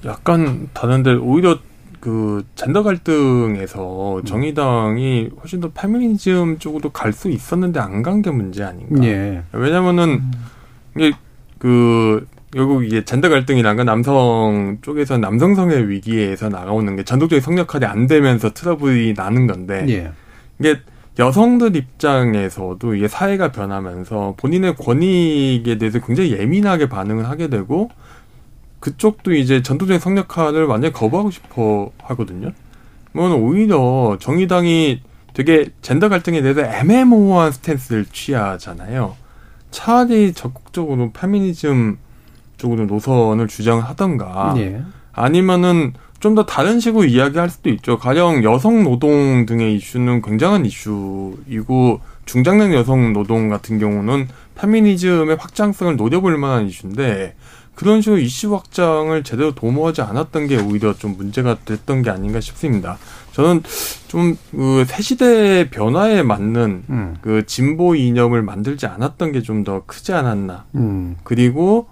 약간 다른데 오히려 그 젠더 갈등에서 음. 정의당이 훨씬 더 페미니즘 쪽으로 갈 수 있었는데 안 간 게 문제 아닌가. 예. 왜냐면은 음. 이게 그 결국 이게 젠더 갈등이란 건 남성 쪽에서 남성성의 위기에서 나오는 게 전독적인 성역할이 안 되면서 트러블이 나는 건데 예. 이게 여성들 입장에서도 이게 사회가 변하면서 본인의 권익에 대해서 굉장히 예민하게 반응을 하게 되고 그쪽도 이제 전통적인 성역할을 완전히 거부하고 싶어 하거든요. 그건 오히려 정의당이 되게 젠더 갈등에 대해서 애매모호한 스탠스를 취하잖아요. 차라리 적극적으로 페미니즘 쪽으로 노선을 주장하던가 예. 아니면은 좀 더 다른 식으로 이야기할 수도 있죠. 가령 여성 노동 등의 이슈는 굉장한 이슈이고 중장년 여성 노동 같은 경우는 페미니즘의 확장성을 노려볼 만한 이슈인데 그런 식으로 이슈 확장을 제대로 도모하지 않았던 게 오히려 좀 문제가 됐던 게 아닌가 싶습니다. 저는 좀그 새 시대 변화에 맞는 음. 그 진보 이념을 만들지 않았던 게 좀 더 크지 않았나. 음. 그리고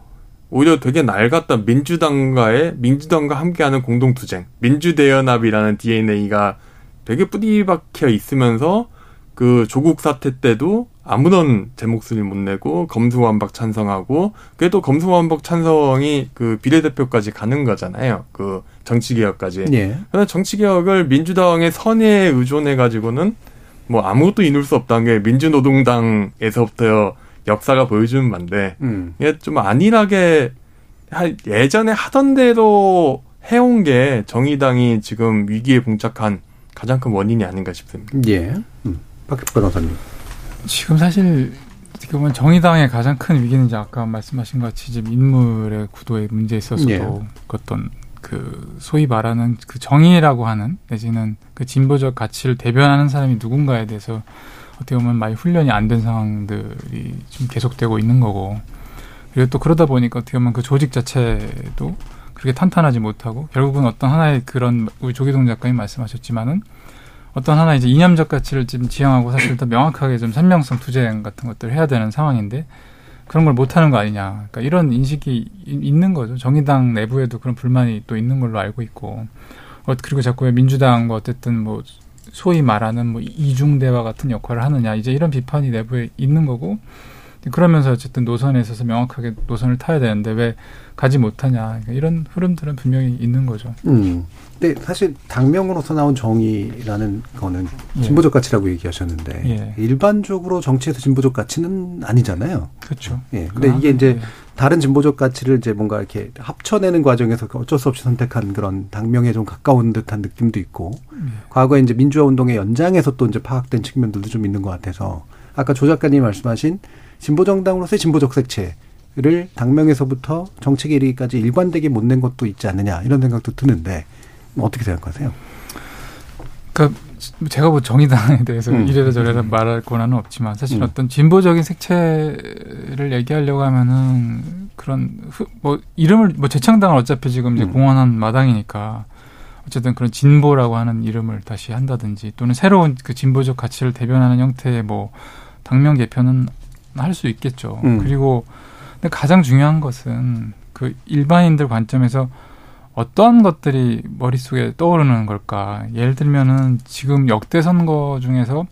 오히려 되게 낡았던 민주당과의 민주당과 함께하는 공동 투쟁, 민주대연합이라는 DNA가 되게 뿌리박혀 있으면서 그 조국 사태 때도 아무런 제 목소리 못 내고 검수완박 찬성하고 그래도 검수완박 찬성이 그 비례대표까지 가는 거잖아요. 그 정치개혁까지. 예. 그런데 정치개혁을 민주당의 선의에 의존해 가지고는 뭐 아무것도 이룰 수 없다는 게 민주노동당에서부터 역사가 보여주는 반데 음. 이게 좀 안일하게 예전에 하던 대로 해온 게 정의당이 지금 위기에 봉착한 가장 큰 원인이 아닌가 싶습니다. 예. 음. 박 변호사님. 지금 사실 어떻게 보면 정의당의 가장 큰 위기는 이제 아까 말씀하신 것 같이 지금 인물의 구도에 문제 있어서도 예. 어떤 그 소위 말하는 그 정의라고 하는 내지는 그 진보적 가치를 대변하는 사람이 누군가에 대해서 어떻게 보면 많이 훈련이 안 된 상황들이 좀 계속되고 있는 거고 그리고 또 그러다 보니까 어떻게 보면 그 조직 자체도 그렇게 탄탄하지 못하고 결국은 어떤 하나의 그런 우리 조기동 작가님 말씀하셨지만은 어떤 하나 이제 이념적 가치를 지금 지향하고 사실 더 명확하게 좀 선명성 투쟁 같은 것들을 해야 되는 상황인데 그런 걸 못하는 거 아니냐. 그러니까 이런 인식이 있는 거죠. 정의당 내부에도 그런 불만이 또 있는 걸로 알고 있고. 어, 그리고 자꾸 왜 민주당과 어쨌든 뭐 소위 말하는 뭐 이중대화 같은 역할을 하느냐. 이제 이런 비판이 내부에 있는 거고. 그러면서 어쨌든 노선에 있어서 명확하게 노선을 타야 되는데 왜 가지 못하냐 그러니까 이런 흐름들은 분명히 있는 거죠. 음. 근데 사실 당명으로서 나온 정의라는 거는 예. 진보적 가치라고 얘기하셨는데 예. 일반적으로 정치에서 진보적 가치는 아니잖아요. 그렇죠. 예. 근데 이게 이제 예. 다른 진보적 가치를 이제 뭔가 이렇게 합쳐내는 과정에서 어쩔 수 없이 선택한 그런 당명에 좀 가까운 듯한 느낌도 있고 예. 과거에 이제 민주화 운동의 연장에서 또 이제 파악된 측면들도 좀 있는 것 같아서 아까 조 작가님 말씀하신 진보 정당으로서의 진보적 색채를 당명에서부터 정책에 이르기까지 일관되게 못 낸 것도 있지 않느냐 이런 생각도 드는데 어떻게 생각하세요? 그러니까 제가 뭐 정의당에 대해서 음. 이래라 저래라 말할 권한은 없지만 사실 음. 어떤 진보적인 색채를 얘기하려고 하면은 그런 뭐 이름을 뭐 재창당을 어차피 지금 이제 음. 공헌한 마당이니까 어쨌든 그런 진보라고 하는 이름을 다시 한다든지 또는 새로운 그 진보적 가치를 대변하는 형태의 뭐 당명 개편은 할 수 있겠죠. 음. 그리고 근데 가장 중요한 것은 그 일반인들 관점에서 어떤 것들이 머릿속에 떠오르는 걸까? 예를 들면은 지금 역대 선거 중에서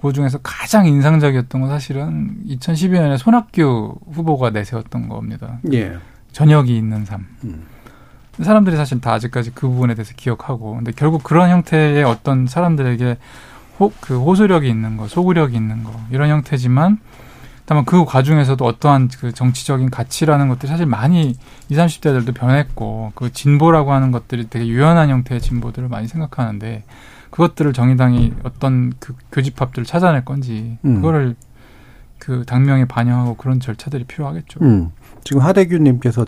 그 중에서 가장 인상적이었던 건 사실은 2012년에 손학규 후보가 내세웠던 겁니다. 예. 전역이 있는 삶. 음. 사람들이 사실 다 아직까지 그 부분에 대해서 기억하고, 근데 결국 그런 형태의 어떤 사람들에게 호, 그 호소력이 있는 거, 소구력이 있는 거, 이런 형태지만 다만 그 과정에서도 어떠한 그 정치적인 가치라는 것들이 사실 많이 20, 30대들도 변했고 그 진보라고 하는 것들이 되게 유연한 형태의 진보들을 많이 생각하는데 그것들을 정의당이 어떤 그 교집합들을 찾아낼 건지 음. 그거를 그 당명에 반영하고 그런 절차들이 필요하겠죠. 음. 지금 하대규님께서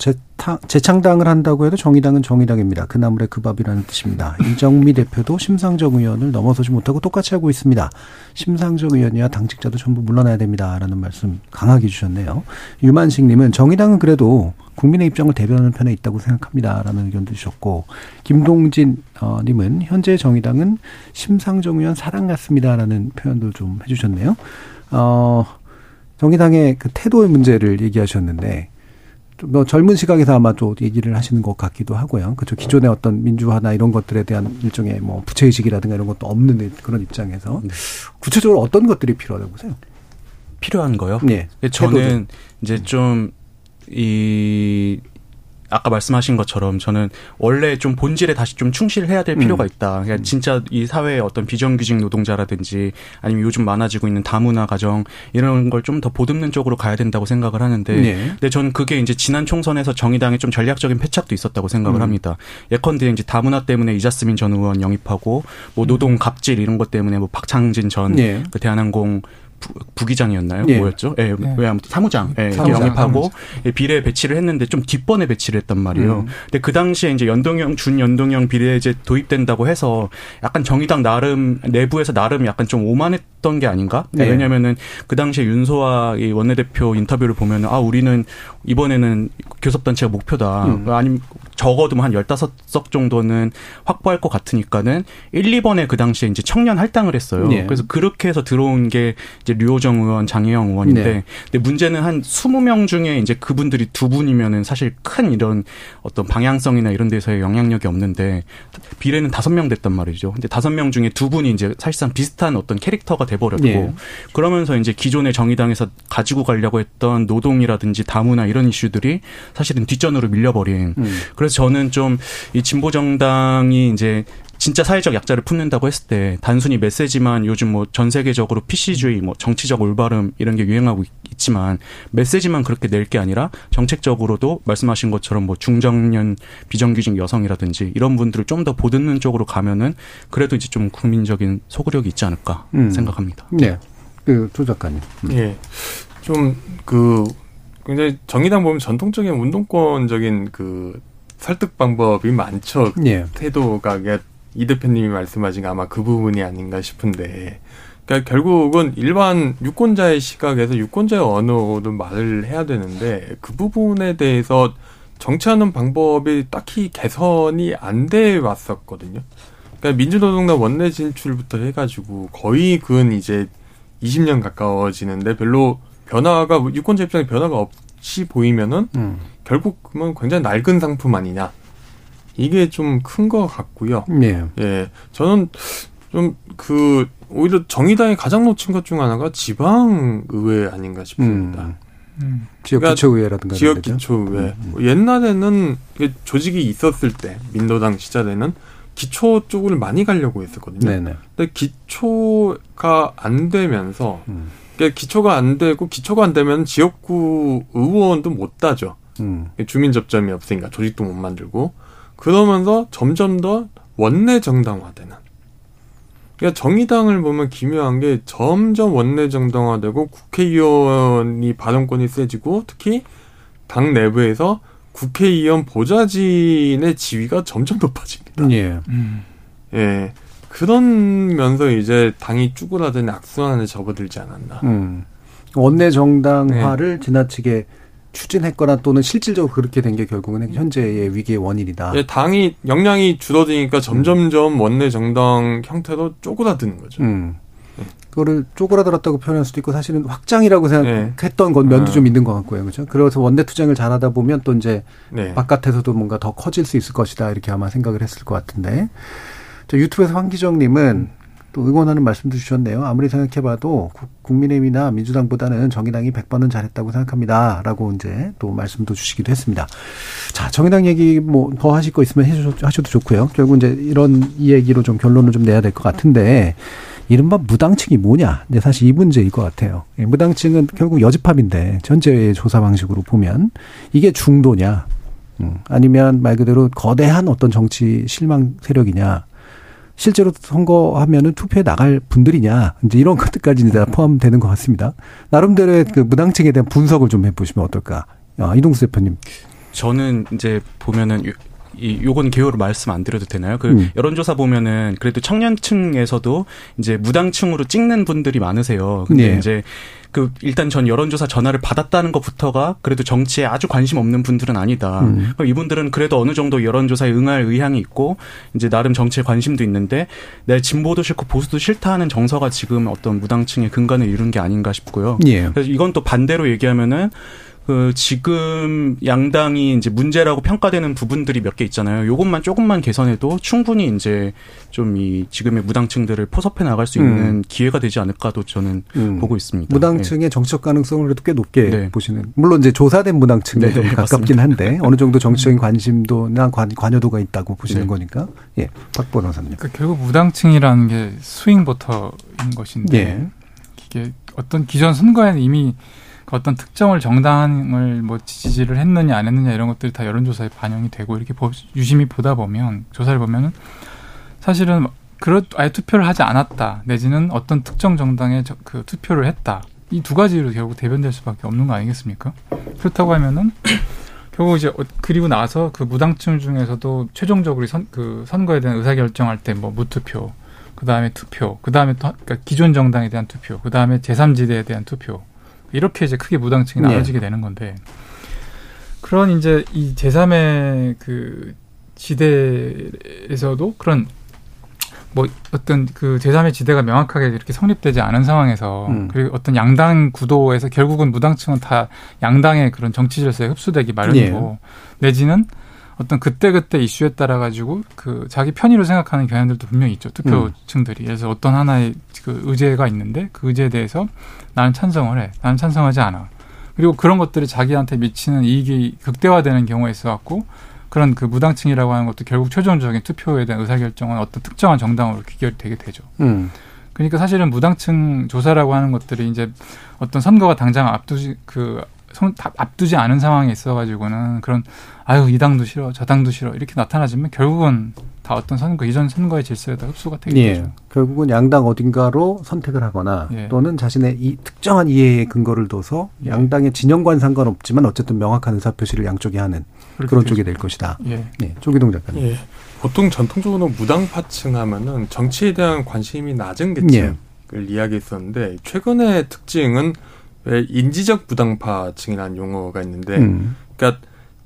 재창당을 한다고 해도 정의당은 정의당입니다. 그 나물의 그 밥이라는 뜻입니다. 이정미 대표도 심상정 의원을 넘어서지 못하고 똑같이 하고 있습니다. 심상정 의원이야 당직자도 전부 물러나야 됩니다라는 말씀 강하게 주셨네요. 유만식님은 정의당은 그래도 국민의 입장을 대변하는 편에 있다고 생각합니다라는 의견도 주셨고 김동진 어, 님은 현재 정의당은 심상정 의원 사랑 같습니다라는 표현도 좀 해주셨네요. 어, 정의당의 그 태도의 문제를 얘기하셨는데 뭐 젊은 시각에서 아마 또 얘기를 하시는 것 같기도 하고요. 그렇죠. 기존의 어떤 민주화나 이런 것들에 대한 일종의 뭐 부채의식이라든가 이런 것도 없는 그런 입장에서 네. 구체적으로 어떤 것들이 필요하다고 보세요? 필요한 거요? 네. 저는 이제 좀 이 아까 말씀하신 것처럼 저는 원래 좀 본질에 다시 좀 충실해야 될 필요가 음. 있다. 그러니까 진짜 이 사회의 어떤 비정규직 노동자라든지 아니면 요즘 많아지고 있는 다문화 가정 이런 걸 좀 더 보듬는 쪽으로 가야 된다고 생각을 하는데 네. 근데 저는 그게 이제 지난 총선에서 정의당의 좀 전략적인 패착도 있었다고 생각을 음. 합니다. 예컨대 이제 다문화 때문에 이자스민 전 의원 영입하고 뭐 노동 갑질 이런 것 때문에 뭐 박창진 전그 네. 대한항공 부, 기장이었나요 예. 뭐였죠? 예, 네. 왜 아무튼 사무장, 예, 사무장 영입하고 사무장. 예, 비례 배치를 했는데 좀 뒷번에 배치를 했단 말이에요. 음. 근데 그 당시에 이제 연동형 준연동형 비례제 도입된다고 해서 약간 정의당 나름 내부에서 나름 약간 좀 오만했던 게 아닌가? 네. 왜냐면은 그 당시에 윤소하 이 원내대표 인터뷰를 보면 아 우리는 이번에는 교섭단체가 목표다. 음. 아니면 적어도 뭐한 열다섯 석 정도는 확보할 것 같으니까는 1, 2번에 그 당시에 이제 청년 할당을 했어요. 네. 그래서 그렇게 해서 들어온 게 이제 류호정 의원, 장혜영 의원인데 네. 근데 문제는 한 20명 중에 이제 그분들이 두 분이면은 사실 큰 이런 어떤 방향성이나 이런 데서의 영향력이 없는데 비례는 다섯 명 됐단 말이죠. 근데 다섯 명 중에 두 분이 이제 사실상 비슷한 어떤 캐릭터가 돼 버렸고 네. 그러면서 이제 기존의 정의당에서 가지고 가려고 했던 노동이라든지 다문화 이런 이슈들이 사실은 뒷전으로 밀려버린 음. 그래서 저는 좀 이 진보 정당이 이제 진짜 사회적 약자를 품는다고 했을 때 단순히 메시지만 요즘 뭐 전 세계적으로 PC주의, 뭐 정치적 올바름 이런 게 유행하고 있지만 메시지만 그렇게 낼 게 아니라 정책적으로도 말씀하신 것처럼 뭐 중장년 비정규직 여성이라든지 이런 분들을 좀 더 보듬는 쪽으로 가면은 그래도 이제 좀 국민적인 소구력이 있지 않을까 음. 생각합니다. 네. 그조 작가님. 음. 예. 좀그 굉장히 정의당 보면 전통적인 운동권적인 그 설득 방법이 많죠. 예. 태도가 이 대표님이 말씀하신 아마 그 부분이 아닌가 싶은데, 그러니까 결국은 일반 유권자의 시각에서 유권자의 언어로 말을 해야 되는데 그 부분에 대해서 정치하는 방법이 딱히 개선이 안 돼 왔었거든요. 그러니까 민주노동당 원내 진출부터 해가지고 거의 근 이제 20년 가까워지는데 별로 변화가 유권자 입장에 변화가 없이 보이면은 음. 결국 그러면 굉장히 낡은 상품 아니냐. 이게 좀 큰 것 같고요. 네. 예. 저는 좀 그 오히려 정의당이 가장 놓친 것 중 하나가 지방 의회 아닌가 싶습니다. 음. 음. 지역 그러니까 기초의회라든가 지역 기초의회 음, 음. 옛날에는 조직이 있었을 때 민노당 시절에는 기초 쪽을 많이 가려고 했었거든요. 네네. 근데 기초가 안 되면서 음. 그러니까 기초가 안 되고 기초가 안 되면 지역구 의원도 못 따죠. 음. 주민 접점이 없으니까 조직도 못 만들고 그러면서 점점 더 원내 정당화되는. 그러니까 정의당을 보면 기묘한 게 점점 원내 정당화되고 국회의원이 발언권이 세지고 특히 당 내부에서 국회의원 보좌진의 지위가 점점 높아집니다. 예. 음. 예. 그런 면서 이제 당이 쭈그라든 악순환에 접어들지 않았나. 음. 원내 정당화를 네. 지나치게 추진했거나 또는 실질적으로 그렇게 된 게 결국은 현재의 위기의 원인이다. 예, 당이 역량이 줄어드니까 점점점 원내 정당 형태로 쪼그라드는 거죠. 음. 네. 그거를 쪼그라들었다고 표현할 수도 있고 사실은 확장이라고 생각했던 네. 건 면도 아. 좀 있는 것 같고요. 그렇죠? 그래서 원내 투쟁을 잘하다 보면 또 이제 네. 바깥에서도 뭔가 더 커질 수 있을 것이다 이렇게 아마 생각을 했을 것 같은데 저 유튜브에서 황기정 님은 또 응원하는 말씀도 주셨네요. 아무리 생각해봐도 국민의힘이나 민주당보다는 정의당이 100번은 잘했다고 생각합니다. 라고 이제 또 말씀도 주시기도 했습니다. 자, 정의당 얘기 뭐 더 하실 거 있으면 해주셔도 좋고요. 결국 이제 이런 이 얘기로 좀 결론을 좀 내야 될 것 같은데 이른바 무당층이 뭐냐? 네, 사실 이 문제일 것 같아요. 예, 무당층은 결국 여집합인데 전제의 조사 방식으로 보면 이게 중도냐? 음, 아니면 말 그대로 거대한 어떤 정치 실망 세력이냐? 실제로 선거하면은 투표에 나갈 분들이냐 이제 이런 것들까지 이제 포함되는 것 같습니다. 나름대로의 그 무당층에 대한 분석을 좀 해보시면 어떨까? 아, 이동수 대표님. 저는 이제 보면은 이 요건 개요로 말씀 안 드려도 되나요? 그 음. 여론조사 보면은 그래도 청년층에서도 이제 무당층으로 찍는 분들이 많으세요. 근데 네. 이제 그 일단 전 여론조사 전화를 받았다는 것부터가 그래도 정치에 아주 관심 없는 분들은 아니다. 음. 이분들은 그래도 어느 정도 여론조사에 응할 의향이 있고 이제 나름 정치에 관심도 있는데 내 진보도 싫고 보수도 싫다 하는 정서가 지금 어떤 무당층의 근간을 이룬 게 아닌가 싶고요. 예. 그래서 이건 또 반대로 얘기하면은 그 지금 양당이 이제 문제라고 평가되는 부분들이 몇 개 있잖아요. 요것만 조금만 개선해도 충분히 이제 좀 이 지금의 무당층들을 포섭해 나갈 수 있는 음. 기회가 되지 않을까도 저는 음. 보고 있습니다. 무당층의 네. 정치적 가능성을 그래도 꽤 높게 네. 보시는. 물론 이제 조사된 무당층에 네, 가깝긴 한데 어느 정도 정치적인 관심도나 관, 관여도가 있다고 보시는 네. 거니까. 예, 박 변호사님. 그러니까 결국 무당층이라는 게 스윙 보터인 것인데 예. 이게 어떤 기존 선거에는 이미 그 어떤 특정을 정당을 뭐 지지를 했느냐 안 했느냐 이런 것들이 다 여론조사에 반영이 되고 이렇게 유심히 보다 보면 조사를 보면은 사실은 그렇 아예 투표를 하지 않았다 내지는 어떤 특정 정당에 그 투표를 했다 이 두 가지로 결국 대변될 수밖에 없는 거 아니겠습니까? 그렇다고 하면은 결국 이제 어, 그리고 나서 그 무당층 중에서도 최종적으로 선, 그 선거에 대한 의사 결정할 때 뭐 무투표, 그 다음에 투표, 그 다음에 또 그러니까 기존 정당에 대한 투표, 그 다음에 제3지대에 대한 투표 이렇게 이제 크게 무당층이 네. 나눠지게 네. 되는 건데 그런 이제 이 제3의 그 지대에서도 그런 뭐 어떤 그 제3의 지대가 명확하게 이렇게 성립되지 않은 상황에서 음. 그리고 어떤 양당 구도에서 결국은 무당층은 다 양당의 그런 정치 질서에 흡수되기 마련이고 네. 내지는 어떤 그때그때 이슈에 따라 가지고 그 자기 편의로 생각하는 경향들도 분명히 있죠. 투표층들이. 그래서 어떤 하나의 그 의제가 있는데 그 의제에 대해서 나는 찬성을 해. 나는 찬성하지 않아. 그리고 그런 것들이 자기한테 미치는 이익이 극대화되는 경우에 있어 갖고 그런 그 무당층이라고 하는 것도 결국 최종적인 투표에 대한 의사결정은 어떤 특정한 정당으로 귀결이 되게 되죠. 음. 그러니까 사실은 무당층 조사라고 하는 것들이 이제 어떤 선거가 당장 앞두지 그 앞두지 않은 상황에 있어가지고는 그런 아유 이 당도 싫어 저 당도 싫어 이렇게 나타나지만 결국은 다 어떤 선거 이전 선거의 질서에다 흡수가 되게 예. 되죠. 결국은 양당 어딘가로 선택을 하거나 예. 또는 자신의 이 특정한 이해의 근거를 둬서 예. 양당의 진영과는 상관없지만 어쨌든 명확한 의사표시를 양쪽에 하는 그런 되죠. 쪽이 될 것이다. 예. 네, 조기동 작가님. 예. 보통 전통적으로 무당파층 하면은 정치에 대한 관심이 낮은 계층을 예. 이야기했었는데 최근의 특징은 왜 인지적 부당파층이라는 용어가 있는데, 음. 그러니까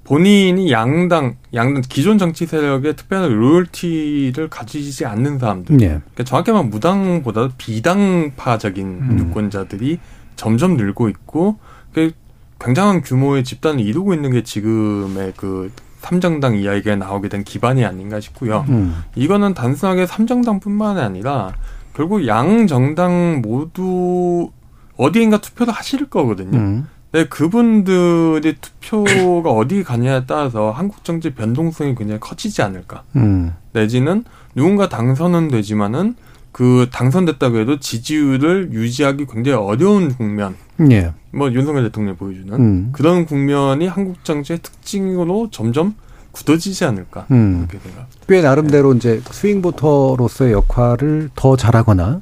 본인이 양당, 양당 기존 정치 세력의 특별한 로열티를 가지지 않는 사람들. 예. 그러니까 정확히 말하면 무당보다 비당파적인 음. 유권자들이 점점 늘고 있고, 그 굉장한 규모의 집단을 이루고 있는 게 지금의 그 삼정당 이야기가 나오게 된 기반이 아닌가 싶고요. 음. 이거는 단순하게 삼정당뿐만 아니라 결국 양 정당 모두 어디인가 투표를 하실 거거든요. 음. 네, 그분들이 투표가 어디 가냐에 따라서 한국 정치 변동성이 굉장히 커지지 않을까. 음. 내지는 누군가 당선은 되지만은 그 당선됐다고 해도 지지율을 유지하기 굉장히 어려운 국면. 예. 뭐 윤석열 대통령이 보여주는 음. 그런 국면이 한국 정치의 특징으로 점점 굳어지지 않을까. 음. 그렇게 생각. 꽤 나름대로 네. 이제 swing voter로서의 역할을 더 잘하거나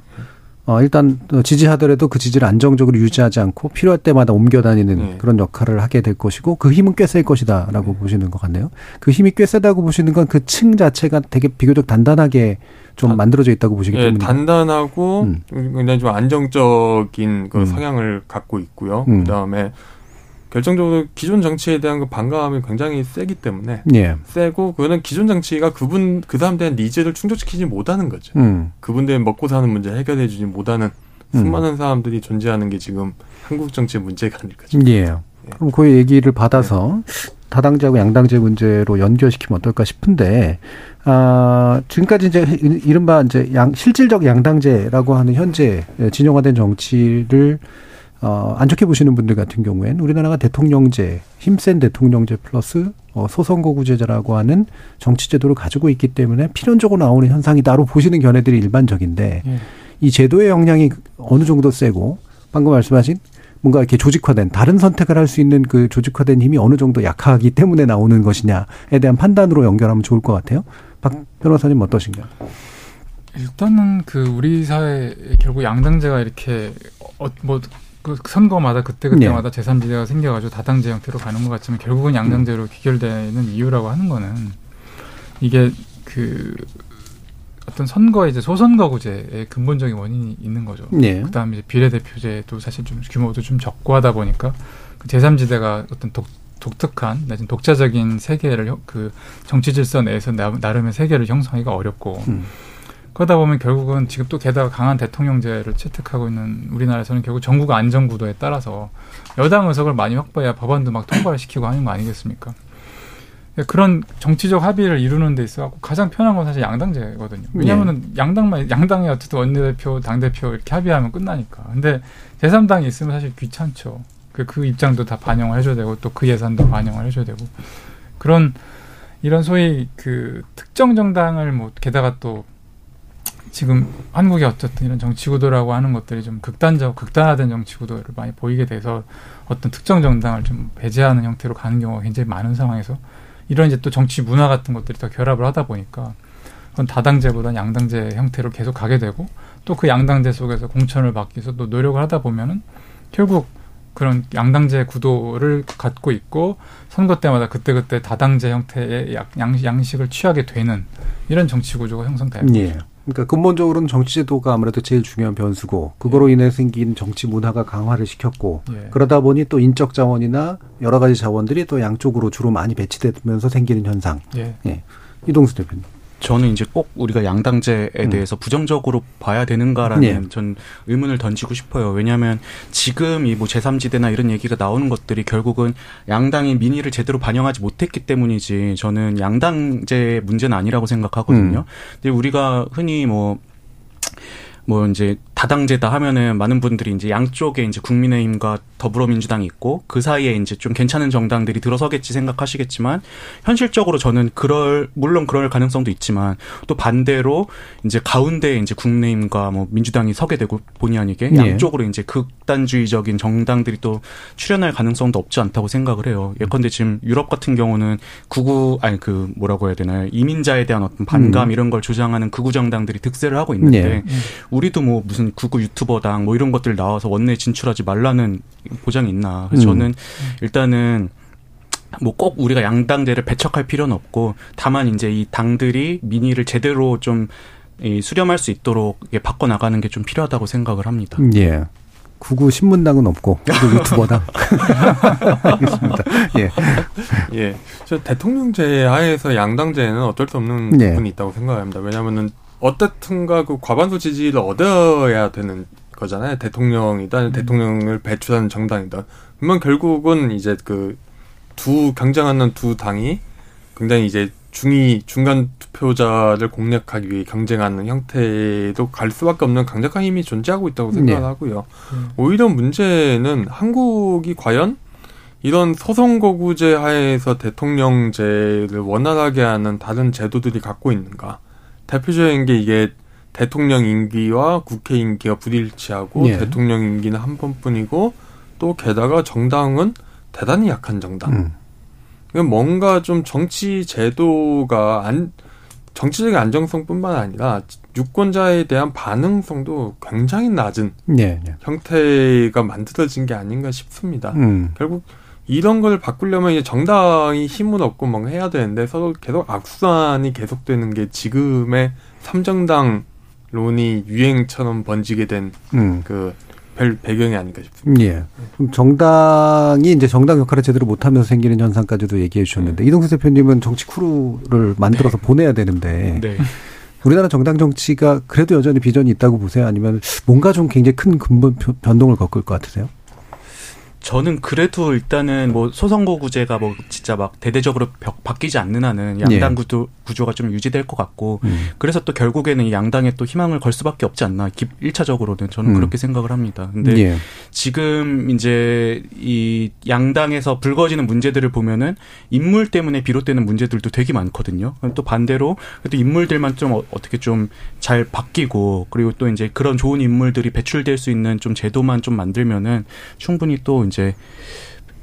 어, 일단 지지하더라도 그 지지를 안정적으로 유지하지 않고 필요할 때마다 옮겨 다니는 네. 그런 역할을 하게 될 것이고 그 힘은 꽤 셀 것이다라고 네. 보시는 것 같네요. 그 힘이 꽤 세다고 보시는 건 그 층 자체가 되게 비교적 단단하게 좀 단, 만들어져 있다고 보시기 예, 때문에 단단하고 음. 굉장히 좀 안정적인 그 음. 성향을 갖고 있고요. 음. 그다음에 결정적으로 기존 정치에 대한 그 반감이 굉장히 세기 때문에 예. 세고 그거는 기존 정치가 그분 그 사람들의 needs를 충족시키지 못하는 거죠. 음. 그분들의 먹고 사는 문제 해결해 주지 못하는 수많은 음. 사람들이 존재하는 게 지금 한국 정치의 문제가 아닐까 싶습니다. 예. 예. 그럼 그 얘기를 받아서 네. 다당제하고 양당제 문제로 연결시키면 어떨까 싶은데 아 지금까지 이제 이른바 이제 양 실질적 양당제라고 하는 현재 진영화된 정치를 어, 안 좋게 보시는 분들 같은 경우에는 우리나라가 대통령제, 힘센 대통령제 플러스 어, 소선거구제라고 하는 정치제도를 가지고 있기 때문에 필연적으로 나오는 현상이다로 보시는 견해들이 일반적인데 예. 이 제도의 영향이 어느 정도 세고 방금 말씀하신 뭔가 이렇게 조직화된 다른 선택을 할 수 있는 그 조직화된 힘이 어느 정도 약하기 때문에 나오는 것이냐에 대한 판단으로 연결하면 좋을 것 같아요. 박 변호사님 어떠신가요? 일단은 그 우리 사회 결국 양당제가 이렇게 어, 뭐 그 선거마다 그때그때마다 네. 제3지대가 생겨가지고 다당제 형태로 가는 것 같지만 결국은 양당제로 음. 귀결되는 이유라고 하는 거는 이게 그 어떤 선거 이제 소선거구제의 근본적인 원인이 있는 거죠. 네. 그다음에 이제 비례대표제도 사실 좀 규모도 좀 적고 하다 보니까 그 제3지대가 어떤 독, 독특한 내지 독자적인 세계를 그 정치 질서 내에서 나 름의 세계를 형성하기가 어렵고 음. 그러다 보면 결국은 지금 또 게다가 강한 대통령제를 채택하고 있는 우리나라에서는 결국 전국 안전구도에 따라서 여당 의석을 많이 확보해야 법안도 막 통과를 시키고 하는 거 아니겠습니까? 그런 정치적 합의를 이루는 데 있어 가장 편한 건 사실 양당제거든요. 왜냐하면은 네. 양당만 양당이 어쨌든 원내대표, 당대표 이렇게 합의하면 끝나니까. 근데 제3당이 있으면 사실 귀찮죠. 그, 그 입장도 다 반영을 해줘야 되고 또 그 예산도 반영을 해줘야 되고 그런 이런 소위 그 특정 정당을 뭐 게다가 또 지금 한국이 어쨌든 이런 정치 구도라고 하는 것들이 좀 극단적 극단화된 정치 구도를 많이 보이게 돼서 어떤 특정 정당을 좀 배제하는 형태로 가는 경우가 굉장히 많은 상황에서 이런 이제 또 정치 문화 같은 것들이 더 결합을 하다 보니까 그건 다당제보다는 양당제 형태로 계속 가게 되고 또 그 양당제 속에서 공천을 받기 위해서 또 노력을 하다 보면은 결국 그런 양당제 구도를 갖고 있고 선거 때마다 그때그때 다당제 형태의 양식, 을 취하게 되는 이런 정치 구조가 형성돼요. 예. 그러니까 근본적으로는 정치 제도가 아무래도 제일 중요한 변수고 그거로 예. 인해 생긴 정치 문화가 강화를 시켰고 예. 그러다 보니 또 인적 자원이나 여러 가지 자원들이 또 양쪽으로 주로 많이 배치되면서 생기는 현상. 예. 예. 이동수 대표님. 저는 이제 꼭 우리가 양당제에 음. 대해서 부정적으로 봐야 되는가라는 네. 전 의문을 던지고 싶어요. 왜냐하면 지금 이 뭐 제3지대나 이런 얘기가 나오는 것들이 결국은 양당이 민의를 제대로 반영하지 못했기 때문이지 저는 양당제 문제는 아니라고 생각하거든요. 음. 근데 우리가 흔히 뭐뭐 이제 다당제다 하면은 많은 분들이 이제 양쪽에 이제 국민의힘과 더불어민주당이 있고 그 사이에 이제 좀 괜찮은 정당들이 들어서겠지 생각하시겠지만 현실적으로 저는 그럴 물론 그럴 가능성도 있지만 또 반대로 이제 가운데 이제 국민의힘과 뭐 민주당이 서게 되고 본의 아니게 네. 양쪽으로 이제 극단주의적인 정당들이 또 출연할 가능성도 없지 않다고 생각을 해요. 예컨대 지금 유럽 같은 경우는 구구 아니 그 뭐라고 해야 되나요? 이민자에 대한 어떤 반감 음. 이런 걸 주장하는 극우 정당들이 득세를 하고 있는데 네. 우리도 뭐 무슨 구구 유튜버당 뭐 이런 것들 나와서 원내 진출하지 말라는 보장이 있나. 그래서 음. 저는 일단은 뭐 꼭 우리가 양당제를 배척할 필요는 없고 다만 이제 이 당들이 민의를 제대로 좀 수렴할 수 있도록 바꿔 나가는 게 좀 필요하다고 생각을 합니다. 예. 구구 신문당은 없고 구구 유튜버당. 알겠습니다. 예. 예. 저 대통령제 하에서 양당제는 어쩔 수 없는 예. 부분이 있다고 생각합니다. 왜냐하면은 어떻든가 그 과반수 지지를 얻어야 되는 거잖아요. 대통령이다, 음. 대통령을 배출하는 정당이다. 그러면 결국은 이제 그 두 경쟁하는 두 당이 굉장히 이제 중위 중간 투표자를 공략하기 위해 경쟁하는 형태도 갈 수밖에 없는 강력한 힘이 존재하고 있다고 생각을 네. 하고요. 음. 오히려 문제는 한국이 과연 이런 소선거구제 하에서 대통령제를 원활하게 하는 다른 제도들이 갖고 있는가? 대표적인 게 이게 대통령 임기와 국회 임기가 불일치하고 예. 대통령 임기는 한 번뿐이고 또 게다가 정당은 대단히 약한 정당. 음. 뭔가 좀 정치 제도가 안 정치적인 안정성뿐만 아니라 유권자에 대한 반응성도 굉장히 낮은 예, 예. 형태가 만들어진 게 아닌가 싶습니다. 음. 결국 이런 걸 바꾸려면 이제 정당이 힘을 얻고 뭔가 해야 되는데 서로 계속 악순환이 계속되는 게 지금의 삼정당 론이 유행처럼 번지게 된그 음. 별 배경이 아닌가 싶습니다. 예. 정당이 이제 정당 역할을 제대로 못하면서 생기는 현상까지도 얘기해 주셨는데 네. 이동수 대표님은 정치 크루를 만들어서 네. 보내야 되는데 네. 우리나라 정당 정치가 그래도 여전히 비전이 있다고 보세요? 아니면 뭔가 좀 굉장히 큰 근본 변동을 겪을 것 같으세요? 저는 그래도 일단은 뭐 소선거구제가 뭐 진짜 막 대대적으로 벽 바뀌지 않는 한은 양당 예. 구도 구조가 좀 유지될 것 같고 음. 그래서 또 결국에는 양당에 또 희망을 걸 수밖에 없지 않나 1차적으로는 저는 음. 그렇게 생각을 합니다. 근데 예. 지금 이제 이 양당에서 불거지는 문제들을 보면은 인물 때문에 비롯되는 문제들도 되게 많거든요. 또 반대로 또 인물들만 좀 어, 어떻게 좀 잘 바뀌고 그리고 또 이제 그런 좋은 인물들이 배출될 수 있는 좀 제도만 좀 만들면은 충분히 또 이제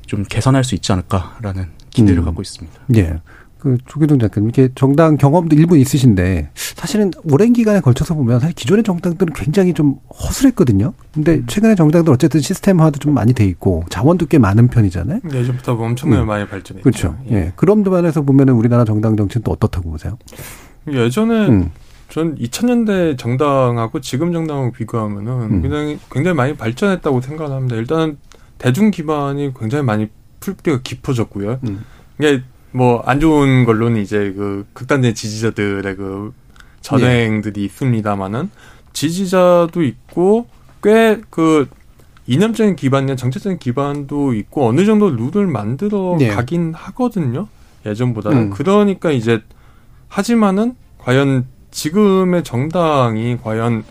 좀 개선할 수 있지 않을까라는 기대를 음. 갖고 있습니다. 예. 그 조기동 작가님 이렇게 정당 경험도 일부 있으신데 사실은 오랜 기간에 걸쳐서 보면 사실 기존의 정당들은 굉장히 좀 허술했거든요. 근데 음. 최근에 정당들 어쨌든 시스템화도 좀 많이 돼 있고 자원도 꽤 많은 편이잖아요. 예전부터 엄청나게 음. 많이 발전했죠. 그렇죠. 예. 예. 그런 면에서 보면은 우리나라 정당 정치는 또 어떻다고 보세요? 예전에 음. 전 2000년대 정당하고 지금 정당하고 비교하면은 음. 굉장히 굉장히 많이 발전했다고 생각합니다. 일단은 대중 기반이 굉장히 많이 풀뿌리가 깊어졌고요. 음. 이게 뭐안 좋은 걸로는 이제 그 극단적인 지지자들의 그 전행들이 예. 있습니다만은 지지자도 있고 꽤 그 이념적인 기반이나 정체적인 기반도 있고 어느 정도 룰을 만들어 예. 가긴 하거든요. 예전보다는 음. 그러니까 이제 하지만은 과연 지금의 정당이 과연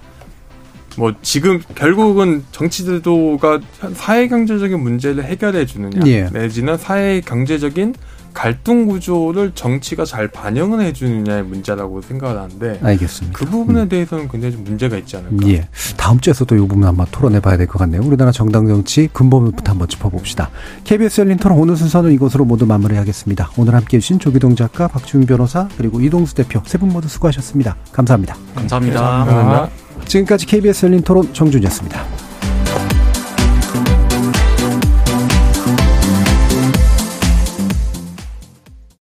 뭐 지금 결국은 정치 제도가 사회 경제적인 문제를 해결해 주느냐 예. 내지는 사회 경제적인 갈등 구조를 정치가 잘 반영을 해주느냐의 문제라고 생각을 하는데 알겠습니다. 그 부분에 음. 대해서는 굉장히 좀 문제가 있지 않을까. 예. 다음 주에서도 이 부분 한번 토론해 봐야 될 것 같네요. 우리나라 정당 정치 근본부터 한번 짚어봅시다. KBS 열린 토론 오늘 순서는 이것으로 모두 마무리하겠습니다. 오늘 함께해 주신 조기동 작가, 박주윤 변호사, 그리고 이동수 대표 세 분 모두 수고하셨습니다. 감사합니다. 감사합니다. 감사합니다. 지금까지 KBS 열린 토론 정준이었습니다.